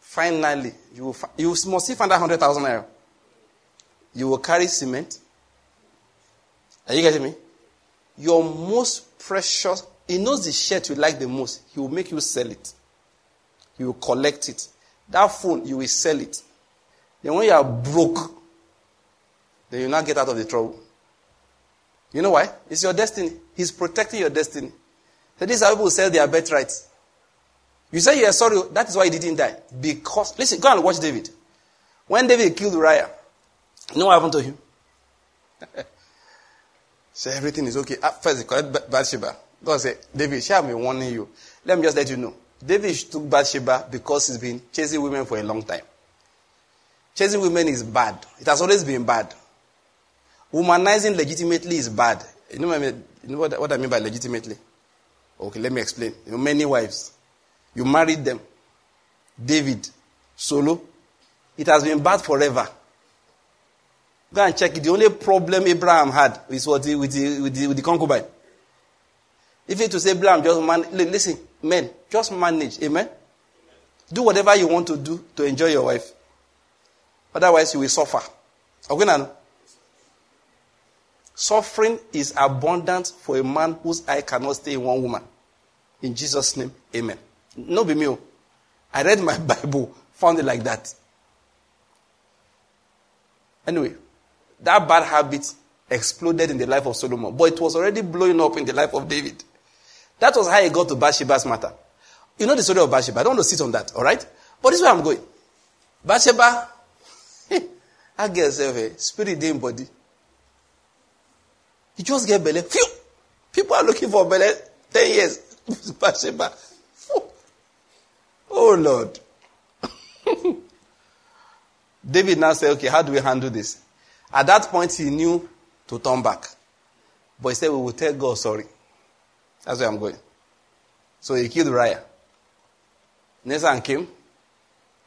finally, you, will, you must see find that 100,000 naira. You will carry cement. Are you getting me? Your most precious, he knows the shirt you like the most. He will make you sell it. He will collect it. That phone, you will sell it. Then when you are broke, then you not get out of the trouble. You know why? It's your destiny. He's protecting your destiny. So these are people who sell their birthrights. You say you're sorry, that is why he didn't die. Because, listen, go and watch David. When David killed Uriah, you know what happened to him? so everything is okay. At first, he called Bathsheba. God said, David, shall be warning you. Let me just let you know. David took Bathsheba because he's been chasing women for a long time. Chasing women is bad. It has always been bad. Womanizing legitimately is bad. You know, what I mean, you know what I mean by legitimately? Okay, let me explain. You know, many wives. You married them. David, solo. It has been bad forever. Go and check it. The only problem Abraham had is what the, with, the, with, the, with the concubine. If it to say Abraham, just man, listen, men, just manage. Amen? Do whatever you want to do to enjoy your wife. Otherwise, you will suffer. Okay, now? Suffering is abundant for a man whose eye cannot stay in one woman. In Jesus' name, amen. No be me. Oh. I read my Bible, found it like that. Anyway, that bad habit exploded in the life of Solomon, but it was already blowing up in the life of David. That was how he got to Bathsheba's matter. You know the story of Bathsheba. I don't want to sit on that, all right? But this is where I'm going. Bathsheba, I get herself a spirit in body. You just get belly. Phew! People are looking for belly 10 years. Bathsheba. Oh, Lord. David now said, okay, how do we handle this? At that point, he knew to turn back. But he said, we will tell God sorry. That's where I'm going. So he killed Uriah. Nathan came.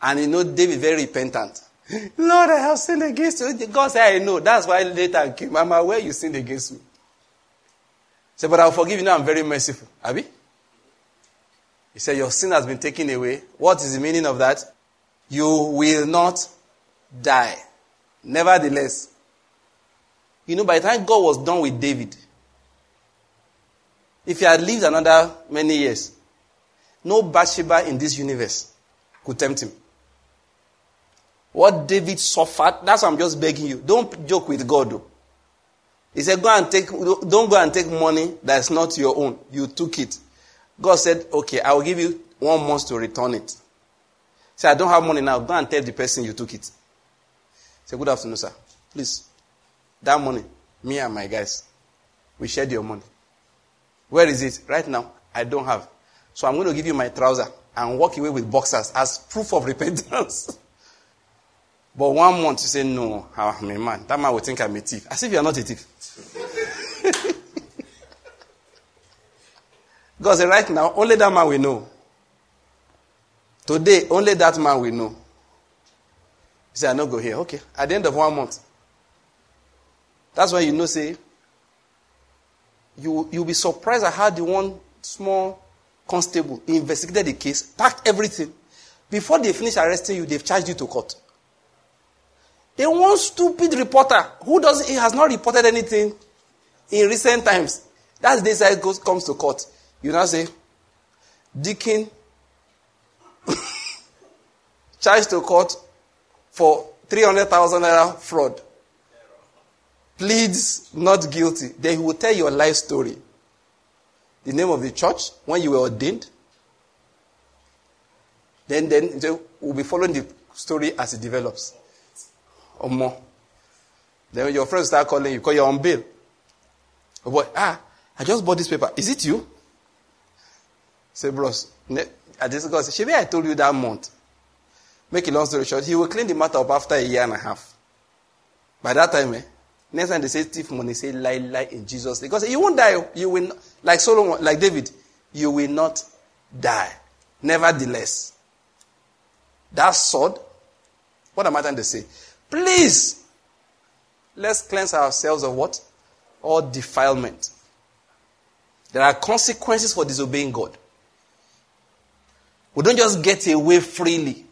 And you know, David very repentant. Lord, I have sinned against you. God said, I know. That's why Nathan came. I'm aware you sinned against me. He said, but I'll forgive you now. I'm very merciful. Abi? He said, Your sin has been taken away. What is the meaning of that? You will not die. Nevertheless, you know, by the time God was done with David, if he had lived another many years, no Bathsheba in this universe could tempt him. What David suffered, that's what I'm just begging you. Don't joke with God. Though. He said, Go and take, don't go and take money that's not your own. You took it. God said, Okay, I will give you one month to return it. Say, I don't have money now. Go and tell the person you took it. Say, Good afternoon, sir. Please, that money, me and my guys, we shared your money. Where is it? Right now, I don't have. So I'm going to give you my trouser and walk away with boxers as proof of repentance. but one month you say, No, I'm a man. That man will think I'm a thief. As if you're not a thief. God said, Right now, only that man will know. Today, only that man will know. He said, I not go here. Okay. At the end of one month. That's why you know, say, you, you'll be surprised at how the one small constable investigated the case, packed everything. Before they finish arresting you, they've charged you to court. They one stupid reporter who doesn't, he has not reported anything in recent times. That's the side goes comes to court. You now say, Deacon charged to court for 300,000 naira fraud pleads not guilty, then he will tell your life story. The name of the church, when you were ordained. Then, then we'll be following the story as it develops. Or more. Then your friends start calling you because you're on bail. Ah, I just bought this paper. Is it you? Say, bros, I just go say, Shibi, I told you that month. Make a long story short, he will clean the matter up after a year and a half. By that time, eh, Next time they say thief money, say lie, lie in Jesus. Because you won't die. You will, not, like Solomon, like David, you will not die. Nevertheless, that sword, what am I trying to say? Please, let's cleanse ourselves of what? All defilement. There are consequences for disobeying God. We don't just get away freely.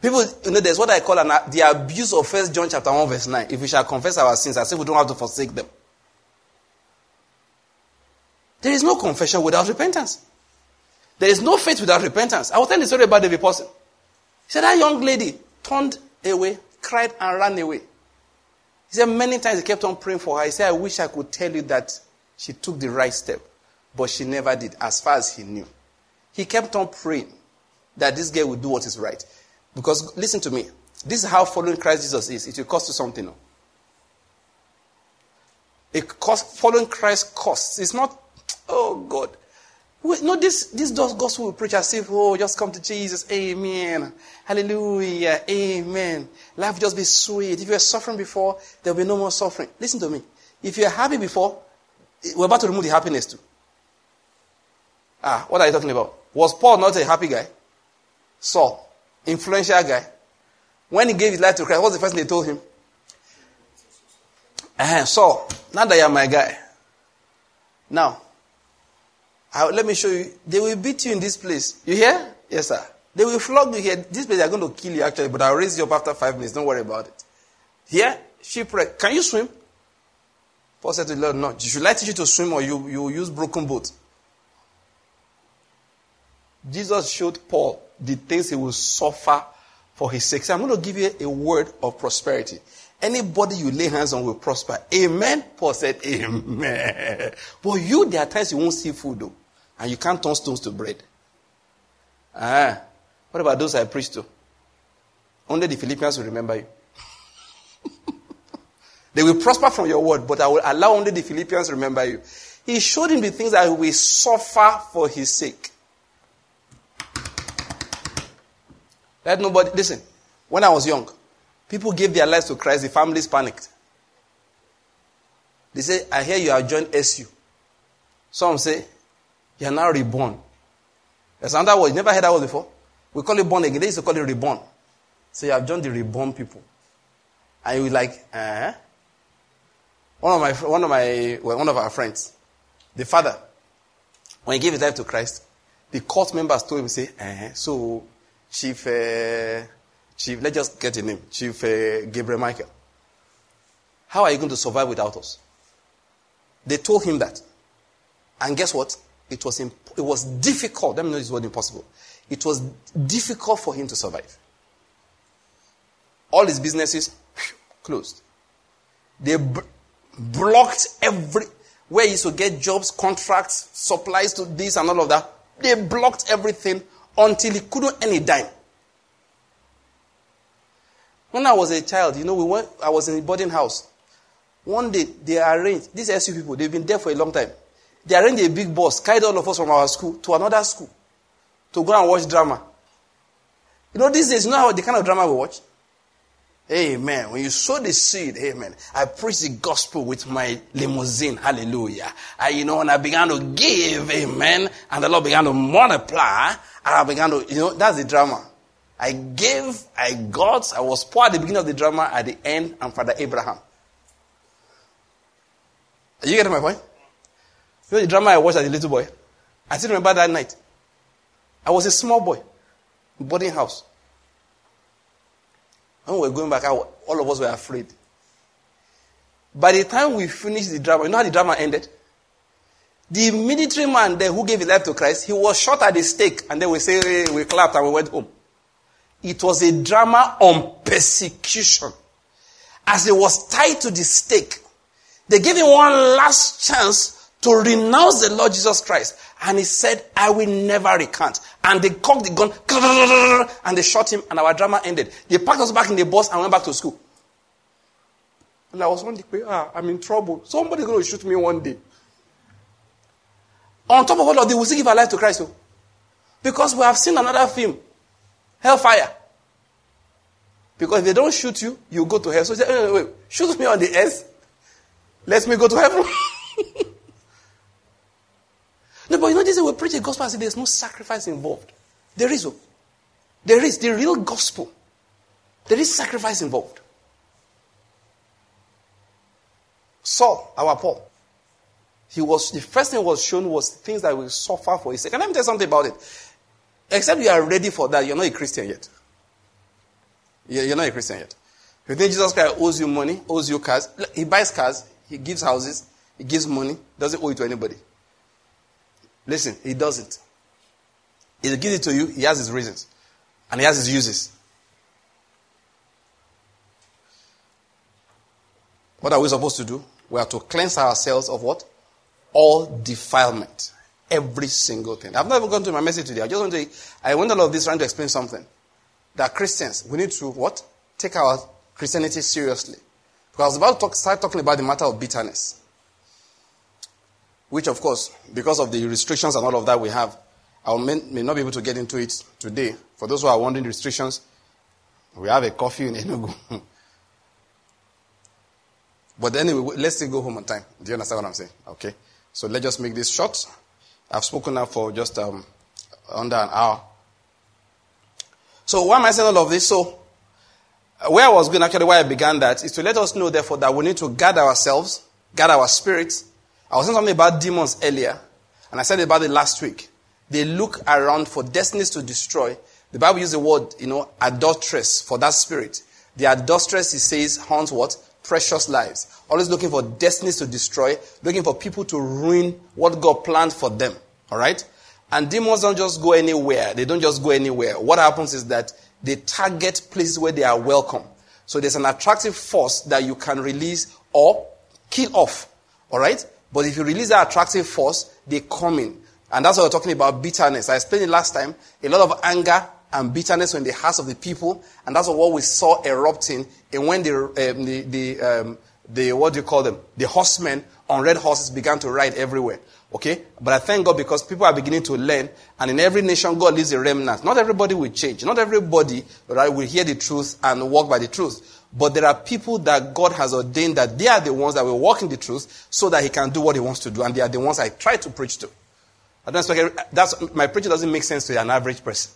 People, you know, there's what I call an, the abuse of First John chapter 1 verse 9. If we shall confess our sins, as if we don't have to forsake them. There is no confession without repentance. There is no faith without repentance. I will tell the story about David Pawson. He said that young lady turned away, cried and ran away. He said many times he kept on praying for her. He said, I wish I could tell you that she took the right step. But she never did, as far as he knew. He kept on praying that this girl would do what is right. Because listen to me. This is how following Christ Jesus is. It will cost you something. A cost, following Christ costs. It's not, oh God. Wait, no, this, this gospel we preach as if, oh, just come to Jesus. Amen. Hallelujah. Amen. Life will just be sweet. If you were suffering before, there will be no more suffering. Listen to me. If you are happy before, we're about to remove the happiness too. Ah, what are you talking about? Was Paul not a happy guy? Saul, influential guy. When he gave his life to Christ, what's the first thing they told him? Uh, Saul, now that you're my guy. Now, I, let me show you. They will beat you in this place. You hear? Yes, sir. They will flog you here. This place, they are going to kill you actually, but I'll raise you up after five minutes. Don't worry about it. Here, shipwreck. Can you swim? Paul said to the Lord, No. Should I teach you to swim or you, you use broken boat? Jesus showed Paul the things he will suffer for his sake. So I'm going to give you a word of prosperity. Anybody you lay hands on will prosper. Amen. Paul said, Amen. But you, there are times you won't see food though. And you can't turn stones to bread. Ah. What about those I preached to? Only the Philippians will remember you. they will prosper from your word, but I will allow only the Philippians remember you. He showed him the things that he will suffer for his sake. Let nobody listen. When I was young, people gave their lives to Christ, the families panicked. They say, I hear you have joined SU. Some say, you are now reborn. There's another word. You never heard that word before? We call it born again. They used to call it reborn. So you have joined the reborn people. And you like, uh One of my, one of my, well, one of our friends, the father, when he gave his life to Christ, the court members told him, say, uh so Chief, uh, Chief, let's just get a name, Chief uh, Gabriel Michael. How are you going to survive without us? They told him that. And guess what? It was, imp- it was difficult. Let me know this word impossible. It was difficult for him to survive. All his businesses closed. They b- blocked every, where he used to get jobs, contracts, supplies to this and all of that. They blocked everything until he couldn't earn a dime. When I was a child, you know, we went, I was in a boarding house. One day, they arranged, these SU people, they've been there for a long time. They arranged a big bus, carried all of us from our school to another school to go and watch drama. You know, these days, you know how the kind of drama we watch? Amen. When you sow the seed, amen. I preach the gospel with my limousine. Hallelujah. I, you know, and I began to give, amen. And the Lord began to multiply. And I began to, you know, that's the drama. I gave, I got, I was poor at the beginning of the drama, at the end, I'm Father Abraham. Are you getting my point? You know the drama I watched as a little boy? I still remember that night. I was a small boy, boarding house. When we were going back, all of us were afraid. By the time we finished the drama, you know how the drama ended? The military man there who gave his life to Christ, he was shot at the stake, and then we say hey, we clapped and we went home. It was a drama on persecution. As he was tied to the stake, they gave him one last chance to renounce the Lord Jesus Christ. And he said, I will never recant. And they cocked the gun, and they shot him, and our drama ended. They packed us back in the bus and went back to school. And I was wondering, ah, I'm in trouble. Somebody's going to shoot me one day. On top of all of this, we still give our life to Christ. Oh. Because we have seen another film, Hellfire. Because if they don't shoot you, you go to hell. So say, wait, wait, wait, shoot me on the earth. Let me go to heaven. but you know, this is we preach the gospel and say there's no sacrifice involved. There is. Oh. There is. The real gospel. There is sacrifice involved. Saul, our Paul, he was the first thing was shown was things that will suffer for his sake. And let me tell you something about it. Except you are ready for that, you're not a Christian yet. You're not a Christian yet. You think Jesus Christ owes you money, owes you cars. He buys cars, he gives houses, he gives money, doesn't owe it to anybody. Listen, he does it. He gives it to you, he has his reasons. And he has his uses. What are we supposed to do? We are to cleanse ourselves of what? All defilement. Every single thing. I've not even gone to my message today. I just want to, I went all of this trying to explain something. That Christians, we need to what? Take our Christianity seriously. Because I was about to talk, start talking about the matter of bitterness. Which, of course, because of the restrictions and all of that we have, I may, may not be able to get into it today. For those who are wondering restrictions, we have a coffee in Enugu. but anyway, let's still go home on time. Do you understand what I'm saying? Okay. So let's just make this short. I've spoken now for just um, under an hour. So why am I saying all of this? So where I was going, actually, why I began that is to let us know, therefore, that we need to guard ourselves, guard our spirits. I was saying something about demons earlier, and I said about it last week. They look around for destinies to destroy. The Bible uses the word, you know, adulteress for that spirit. The adulteress, he says, haunts what? Precious lives. Always looking for destinies to destroy, looking for people to ruin what God planned for them. All right? And demons don't just go anywhere. They don't just go anywhere. What happens is that they target places where they are welcome. So there's an attractive force that you can release or kill off. All right? But if you release that attractive force, they come in. And that's what we're talking about bitterness. I explained it last time. A lot of anger and bitterness in the hearts of the people. And that's what we saw erupting and when the, um, the, the, um, the, what do you call them? The horsemen on red horses began to ride everywhere. Okay? But I thank God because people are beginning to learn, and in every nation, God leaves a remnant. Not everybody will change. Not everybody right, will hear the truth and walk by the truth. But there are people that God has ordained that they are the ones that will walk in the truth so that He can do what He wants to do, and they are the ones I try to preach to. I don't expect, that's, my preaching doesn't make sense to an average person.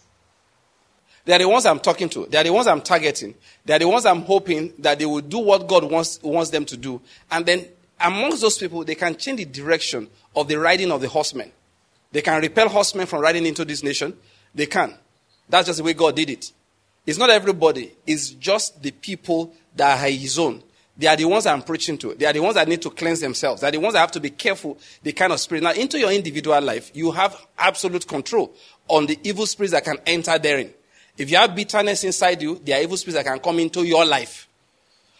They are the ones I'm talking to. They are the ones I'm targeting. They are the ones I'm hoping that they will do what God wants, wants them to do. And then amongst those people, they can change the direction of the riding of the horsemen. They can repel horsemen from riding into this nation. They can. That's just the way God did it. It's not everybody. It's just the people that are his own. They are the ones I'm preaching to. They are the ones that need to cleanse themselves. They are the ones that have to be careful the kind of spirit. Now, into your individual life, you have absolute control on the evil spirits that can enter therein. If you have bitterness inside you, there are evil spirits that can come into your life.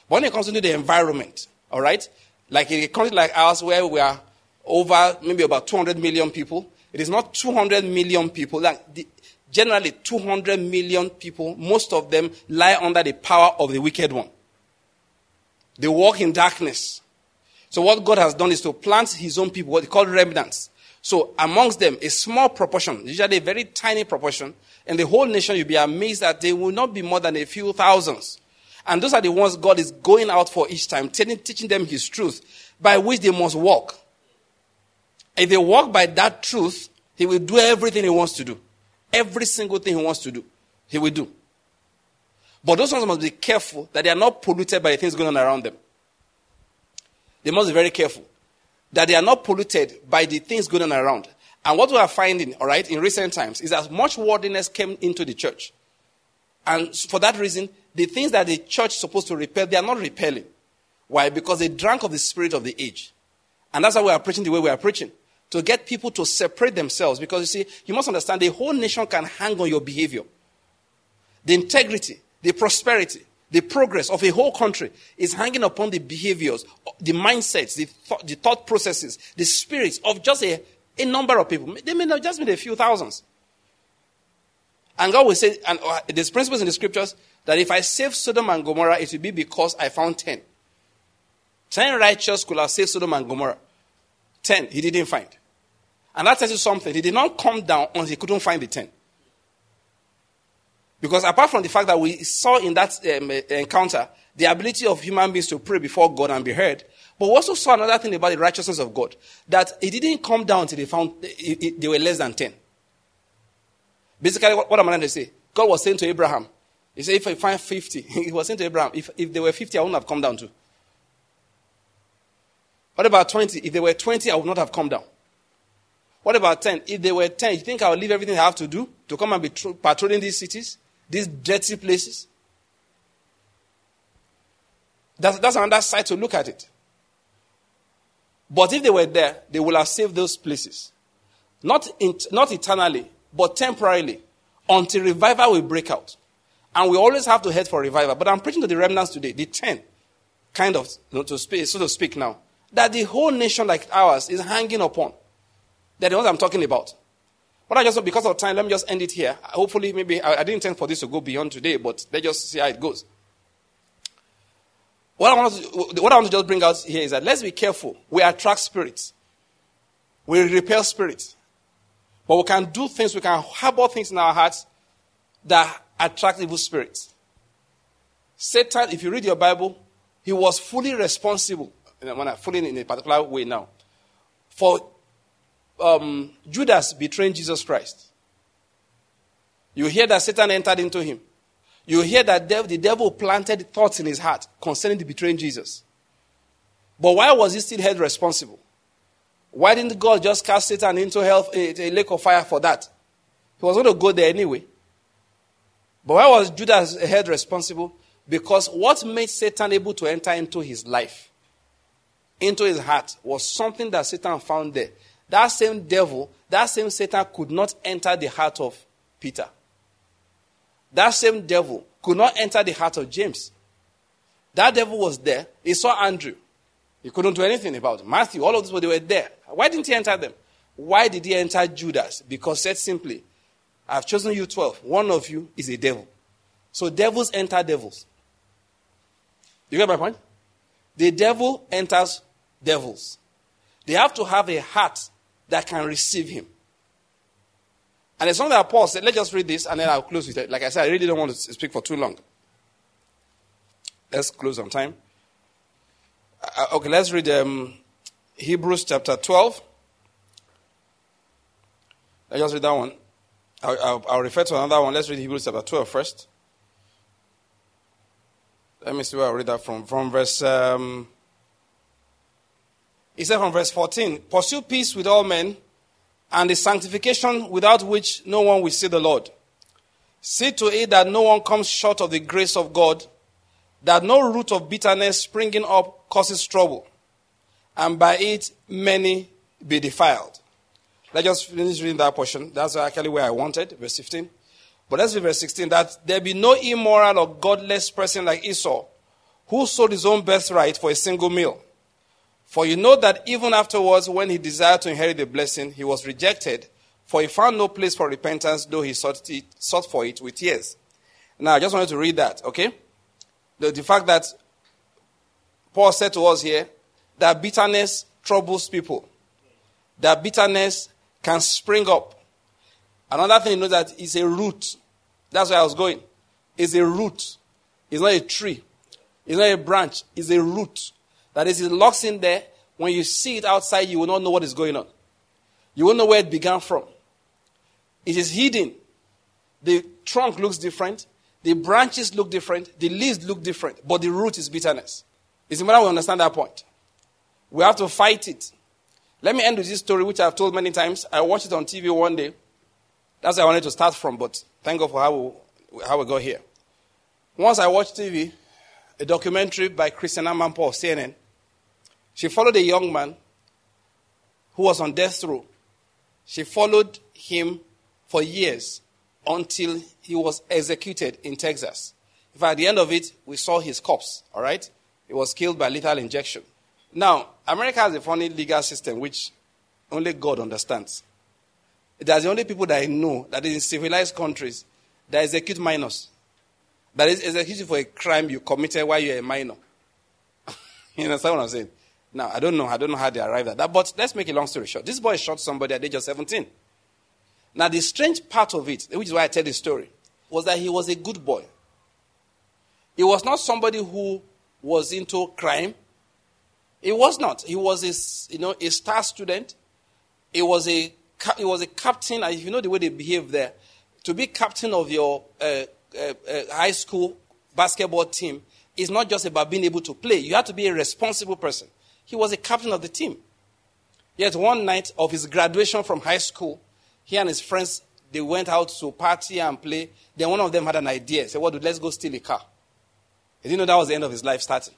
But when it comes into the environment, all right, like in a country like ours where we are over maybe about 200 million people, it is not 200 million people. Like the, generally, 200 million people, most of them lie under the power of the wicked one. They walk in darkness. So what God has done is to plant his own people, what he called remnants. So amongst them, a small proportion, usually a very tiny proportion, and the whole nation, you'll be amazed that they will not be more than a few thousands. And those are the ones God is going out for each time, teaching them His truth, by which they must walk. If they walk by that truth, He will do everything He wants to do. Every single thing He wants to do, He will do. But those ones must be careful that they are not polluted by the things going on around them. They must be very careful that they are not polluted by the things going on around. And what we are finding, all right, in recent times is that much worldliness came into the church. And for that reason, the things that the church is supposed to repel, they are not repelling. Why? Because they drank of the spirit of the age. And that's why we are preaching the way we are preaching. To get people to separate themselves. Because you see, you must understand the whole nation can hang on your behavior. The integrity, the prosperity, the progress of a whole country is hanging upon the behaviors, the mindsets, the, th- the thought processes, the spirits of just a, a number of people. They may not just be a few thousands. And God will say, and uh, there's principles in the scriptures that if I save Sodom and Gomorrah, it will be because I found ten. Ten righteous could have saved Sodom and Gomorrah. Ten, he didn't find. And that tells you something. He did not come down until he couldn't find the ten. Because apart from the fact that we saw in that um, encounter the ability of human beings to pray before God and be heard, but we also saw another thing about the righteousness of God that it didn't come down until they found they were less than 10. Basically, what, am I trying to say? God was saying to Abraham, He said, If I find 50, He was saying to Abraham, If, if there were 50, I wouldn't have come down to. What about 20? If there were 20, I would not have come down. What about 10? If there were 10, you think I would leave everything I have to do to come and be patrolling these cities, these dirty places? That's, that's another side to look at it. But if they were there, they would have saved those places. Not, in, not eternally, but temporarily, until revival will break out. And we always have to head for revival. But I'm preaching to the remnants today, the ten, kind of, to speak, so to speak now, that the whole nation like ours is hanging upon. They're the ones I'm talking about. But I just, because of time, let me just end it here. Hopefully, maybe, I, I didn't intend for this to go beyond today, but let's just see how it goes. What I, want to, what I want to just bring out here is that let's be careful. We attract spirits. We repel spirits. But we can do things, we can harbor things in our hearts that attract evil spirits. Satan, if you read your Bible, he was fully responsible, when I'm fully in a particular way now, for um, Judas betraying Jesus Christ. You hear that Satan entered into him. You hear that the devil planted thoughts in his heart concerning the betraying Jesus. But why was he still held responsible? Why didn't God just cast Satan into hell, a lake of fire for that? He was going to go there anyway. But why was Judas held responsible? Because what made Satan able to enter into his life, into his heart, was something that Satan found there. That same devil, that same Satan could not enter the heart of Peter. That same devil could not enter the heart of James. That devil was there. He saw Andrew. He couldn't do anything about it. Matthew, all of these, they were there. Why didn't he enter them? Why did he enter Judas? Because said simply, I've chosen you 12. One of you is a devil. So devils enter devils. You get my point? The devil enters devils. They have to have a heart that can receive him. And it's something that Paul said. Let's just read this and then I'll close with it. Like I said, I really don't want to speak for too long. Let's close on time. Uh, okay, let's read um, Hebrews chapter 12. Let's just read that one. I'll, I'll, I'll, refer to another one. Let's read Hebrews chapter 12 first. Let me see where I read that from. From verse. Um, he said from verse 14 Pursue peace with all men and the sanctification without which no one will see the Lord. See to it that no one comes short of the grace of God, that no root of bitterness springing up causes trouble, and by it many be defiled. Let's just finish reading that portion. That's actually where I wanted, verse 15. But let's read verse 16 that there be no immoral or godless person like Esau, who sold his own birthright for a single meal. For you know that even afterwards, when he desired to inherit the blessing, he was rejected, for he found no place for repentance, though he sought, it, sought for it with tears. Now, I just wanted to read that, okay? The, the fact that Paul said to us here that bitterness troubles people, that bitterness can spring up. Another thing you know that is a root. That's where I was going. It's a root. It's not a tree. It's not a branch. It's a root. That is, it locks in there. When you see it outside, you will not know what is going on. You won't know where it began from. It is hidden. The trunk looks different. The branches look different. The leaves look different. But the root is bitterness. It's important we understand that point. We have to fight it. Let me end with this story, which I've told many times. I watched it on TV one day. That's where I wanted to start from, but thank God for how we, how we got here. Once I watched TV, a documentary by Christiane Amanpour of CNN. She followed a young man who was on death row. She followed him for years until he was executed in Texas. Fact, at the end of it, we saw his corpse, all right? He was killed by lethal injection. Now, America has a funny legal system which only God understands. That's the only people that I know that in civilized countries that execute minors. That is executed for a crime you committed while you are a minor. you understand what I'm saying? Now, I don't know. I don't know how they arrived at that. But let's make a long story short. This boy shot somebody at the age of 17. Now, the strange part of it, which is why I tell the story, was that he was a good boy. He was not somebody who was into crime. He was not. He was a, you know, a star student. He was a, he was a captain. If you know the way they behave there, to be captain of your uh, uh, uh, high school basketball team is not just about being able to play. You have to be a responsible person. He was a captain of the team. Yet one night of his graduation from high school, he and his friends they went out to party and play. Then one of them had an idea. Said, "What? Well, let's go steal a car." He didn't know that was the end of his life starting.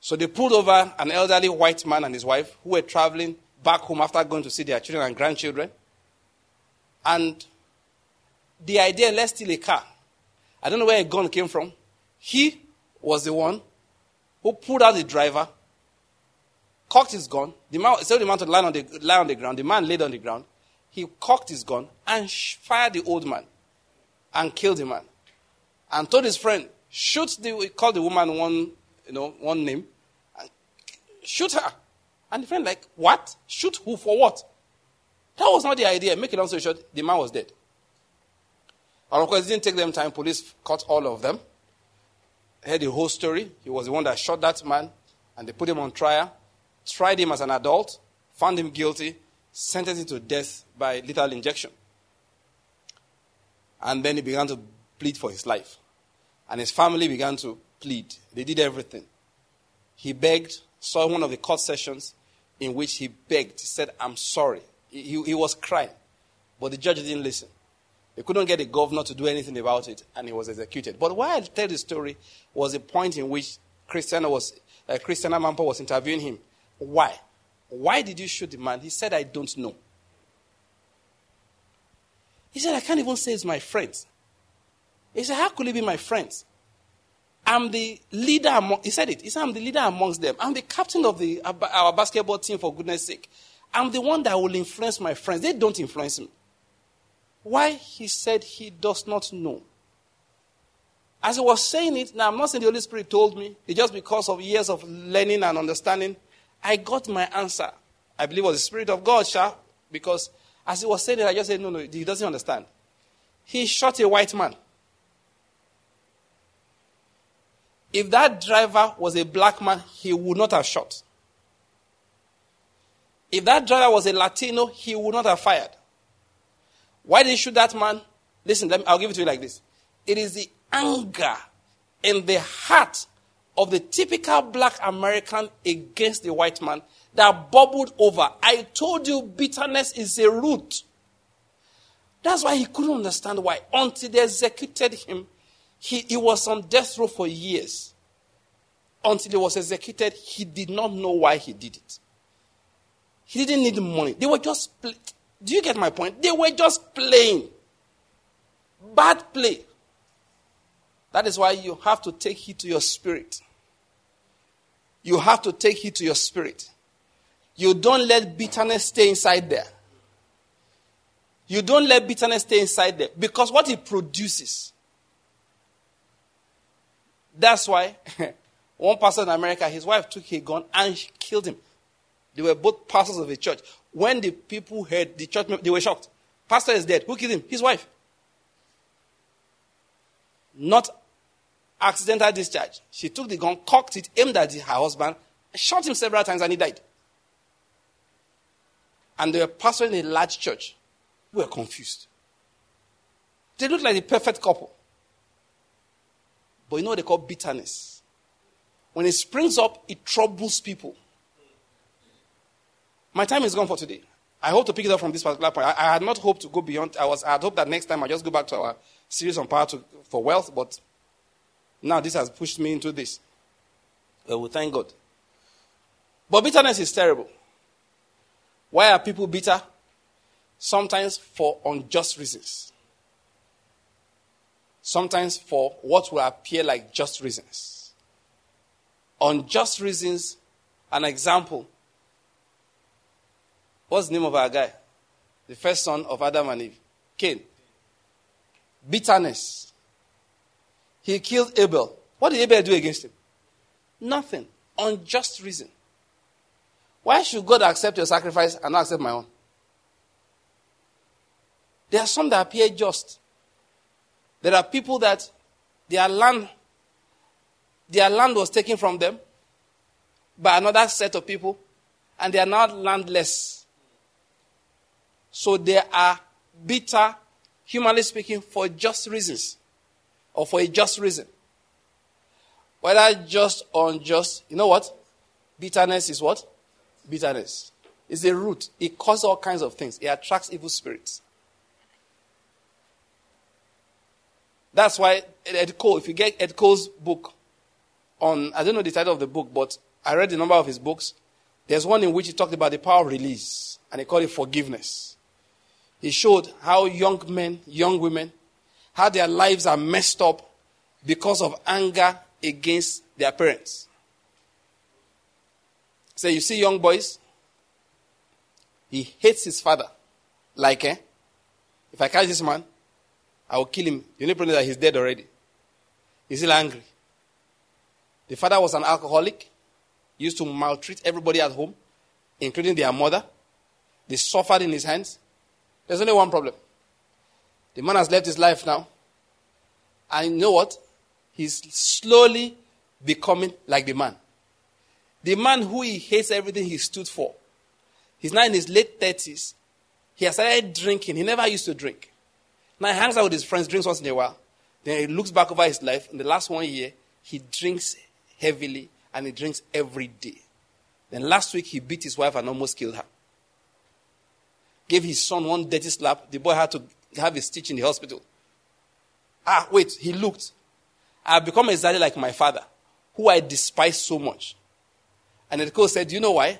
So they pulled over an elderly white man and his wife who were traveling back home after going to see their children and grandchildren. And the idea, let's steal a car. I don't know where a gun came from. He was the one who pulled out the driver, cocked his gun. The man, told the man to lie on, the, lie on the ground. The man laid on the ground. He cocked his gun and fired the old man and killed the man. And told his friend, shoot the, called the woman one, you know, one name, and shoot her. And the friend, like, what? Shoot who for what? That was not the idea. Make it long story short, the man was dead. And of course, it didn't take them time. Police caught all of them. Heard the whole story. He was the one that shot that man, and they put him on trial, tried him as an adult, found him guilty, sentenced him to death by lethal injection. And then he began to plead for his life. And his family began to plead. They did everything. He begged, saw one of the court sessions in which he begged. He said, I'm sorry. He, he was crying. But the judge didn't listen. They couldn't get the governor to do anything about it, and he was executed. But why I tell the story was a point in which Christiana was, uh, Christiane Amanpour was interviewing him. Why? Why did you shoot the man? He said, I don't know. He said, I can't even say it's my friends. He said, How could it be my friends? I'm the leader among, he said it. He said, I'm the leader amongst them. I'm the captain of the, our basketball team, for goodness sake. I'm the one that will influence my friends. They don't influence me. Why? He said he does not know. As he was saying it, now I'm not saying the Holy Spirit told me, it's just because of years of learning and understanding, I got my answer. I believe it was the Spirit of God, Sha, because as he was saying it, I just said, no, no, he doesn't understand. He shot a white man. If that driver was a black man, he would not have shot. If that driver was a Latino, he would not have fired. Why did he shoot that man? Listen, me, I'll give it to you like this. It is the anger in the heart of the typical black American against the white man that bubbled over. I told you bitterness is a root. That's why he couldn't understand why. Until they executed him, he, he was on death row for years. Until he was executed, he did not know why he did it. He didn't need money. They were just. Do you get my point? They were just playing. Bad play. That is why you have to take heed to your spirit. You have to take heed to your spirit. You don't let bitterness stay inside there. You don't let bitterness stay inside there because what it produces. That's why one pastor in America, his wife took a gun and killed him. They were both pastors of a church. When the people heard the church, they were shocked. Pastor is dead. Who killed him? His wife. Not accidental discharge. She took the gun, cocked it, aimed at her husband, shot him several times, and he died. And they were pastoring a large church. We were confused. They looked like the perfect couple. But you know what they call bitterness? When it springs up, it troubles people. My time is gone for today. I hope to pick it up from this particular point. I, I had not hoped to go beyond. I was. I had hoped that next time I just go back to our series on power to, for wealth, but now this has pushed me into this. We thank God. But bitterness is terrible. Why are people bitter? Sometimes for unjust reasons. Sometimes for what will appear like just reasons. Unjust reasons, an example What's the name of our guy? The first son of Adam and Eve. Cain. Bitterness. He killed Abel. What did Abel do against him? Nothing. Unjust reason. Why should God accept your sacrifice and not accept my own? There are some that appear just. There are people that their land, their land was taken from them by another set of people, and they are now landless. So they are bitter, humanly speaking, for just reasons or for a just reason. Whether just or unjust, you know what? Bitterness is what? Bitterness. It's a root. It causes all kinds of things. It attracts evil spirits. That's why Ed Cole, if you get Ed Cole's book on, I don't know the title of the book, but I read a number of his books. There's one in which he talked about the power of release, and he called it forgiveness. He showed how young men, young women, how their lives are messed up because of anger against their parents. So you see young boys, he hates his father. Like, eh? If I catch this man, I will kill him. You need to know that he's dead already. He's still angry. The father was an alcoholic. Used to maltreat everybody at home. including their mother. They suffered in his hands. There's only one problem. The man has left his life now. And you know what? He's slowly becoming like the man. The man who he hates everything he stood for. He's now in his late 30s. He has started drinking. He never used to drink. Now he hangs out with his friends, drinks once in a while. Then he looks back over his life. In the last one year, he drinks heavily and he drinks every day. Then last week, he beat his wife and almost killed her. Gave his son one dirty slap. The boy had to have a stitch in the hospital. Ah, wait, he looked. I have become exactly like my father, who I despise so much. And the coach said, you know why?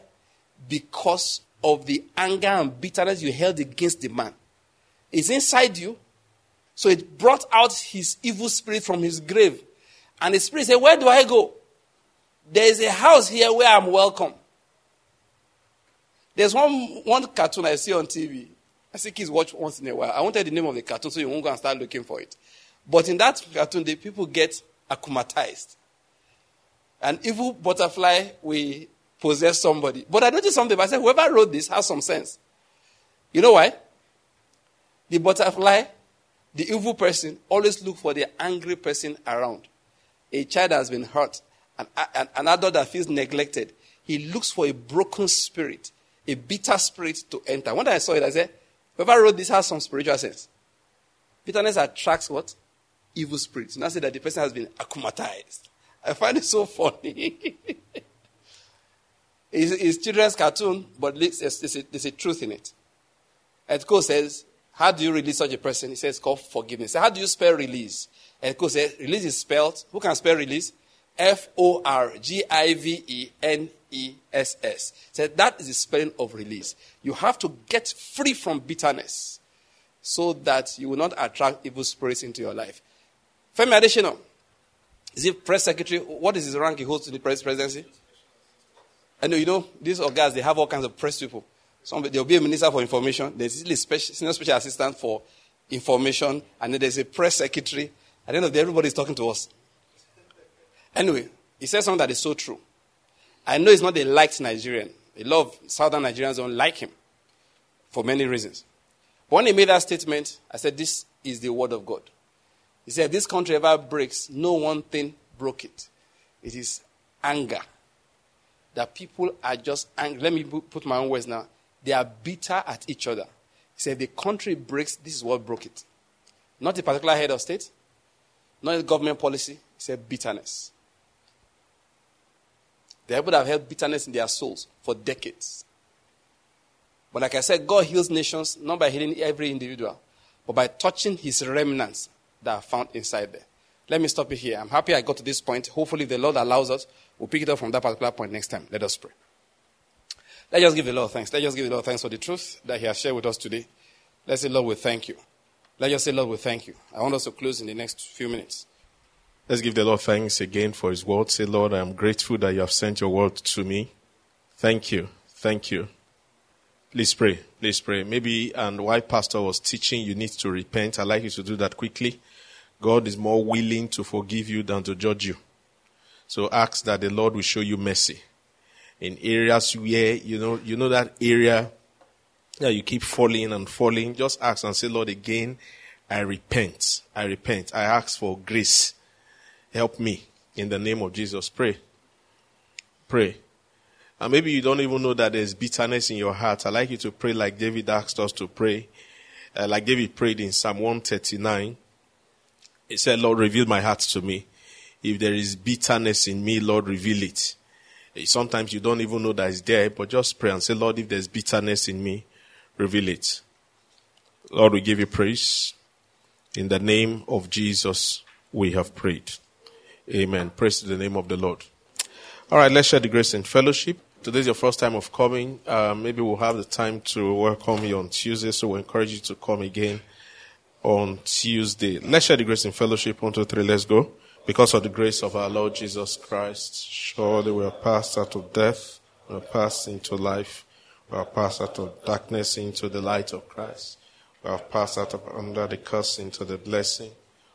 Because of the anger and bitterness you held against the man. It's inside you. So it brought out his evil spirit from his grave. And the spirit said, Where do I go? There is a house here where I'm welcome. There's one, one cartoon I see on TV. I see kids watch once in a while. I won't tell the name of the cartoon so you won't go and start looking for it. But in that cartoon, the people get akumatized. An evil butterfly will possess somebody. But I noticed something. I said, whoever wrote this has some sense. You know why? The butterfly, the evil person, always look for the angry person around. A child has been hurt, an, an, an adult that feels neglected. He looks for a broken spirit, a bitter spirit to enter. When I saw it, I said, whoever wrote this has some spiritual sense. Bitterness attracts what? Evil spirits. And I say that the person has been akumatized. I find it so funny. it's, it's, children's cartoon, but there's, there's, a, there's a truth in it. Ed Cole says, How do you release such a person? He says, call forgiveness. So how do you spell release? Ed Cole says, Release is spelled, who can spell release? F O R G I V E N E S S. Said that is the spelling of release. You have to get free from bitterness so that you will not attract evil spirits into your life. Femi Adesina, is he press secretary? What is his rank he holds in the press presidency? I know, you know, these guys, they have all kinds of press people. Some, there'll be a minister for information. There's a special, senior special assistant for information. And then there's a press secretary. At the end of the day, everybody's talking to us. Anyway, he said something that is so true. I know he's not a liked Nigerian. A lot of southern Nigerians don't like him for many reasons. But when he made that statement, I said, This is the word of God. He said, This country ever breaks, no one thing broke it. It is anger. That people are just angry. Let me put my own words now. They are bitter at each other. He said, The country breaks, this is what broke it. Not a particular head of state, not a government policy. He said, bitterness. The people have held bitterness in their souls for decades. But like I said, God heals nations not by healing every individual, but by touching his remnants that are found inside there. Let me stop it here. I'm happy I got to this point. Hopefully, the Lord allows us, we'll pick it up from that particular point next time. Let us pray. Let's just give the Lord thanks. Let's just give the Lord thanks for the truth that He has shared with us today. Let's say, Lord, we thank you. Let's just say, Lord, we thank you. I want us to close in the next few minutes. Let's give the Lord thanks again for His word. Say, Lord, I am grateful that you have sent your word to me. Thank you. Thank you. Please pray. Please pray. Maybe, and while Pastor was teaching, you need to repent. I'd like you to do that quickly. God is more willing to forgive you than to judge you. So ask that the Lord will show you mercy in areas where you know you know that area that you keep falling and falling. Just ask and say, Lord, again, I repent. I repent. I ask for grace. Help me in the name of Jesus. Pray. Pray. And maybe you don't even know that there's bitterness in your heart. i like you to pray like David asked us to pray. Uh, like David prayed in Psalm 139. He said, Lord, reveal my heart to me. If there is bitterness in me, Lord, reveal it. Eh, sometimes you don't even know that it's there, but just pray and say, Lord, if there's bitterness in me, reveal it. Lord, we give you praise. In the name of Jesus, we have prayed. Amen. Praise the name of the Lord. All right, let's share the grace and fellowship. Today is your first time of coming. Uh, maybe we'll have the time to welcome you on Tuesday, so we encourage you to come again on Tuesday. Let's share the grace and fellowship. One, two, three, let's go. Because of the grace of our Lord Jesus Christ, surely we are passed out of death, we are passed into life, we are passed out of darkness into the light of Christ. We have passed out of under the curse into the blessing.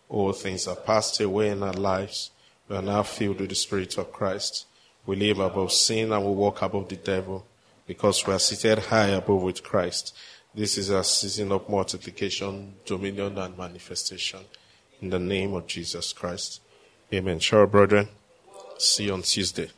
All things are passed away in our lives. We are now filled with the Spirit of Christ. We live above sin and we walk above the devil. because we are seated high above with Christ. This is a season of multiplication, dominion, and manifestation. In the name of Jesus Christ. Amen. Sure, brethren. See you on Tuesday.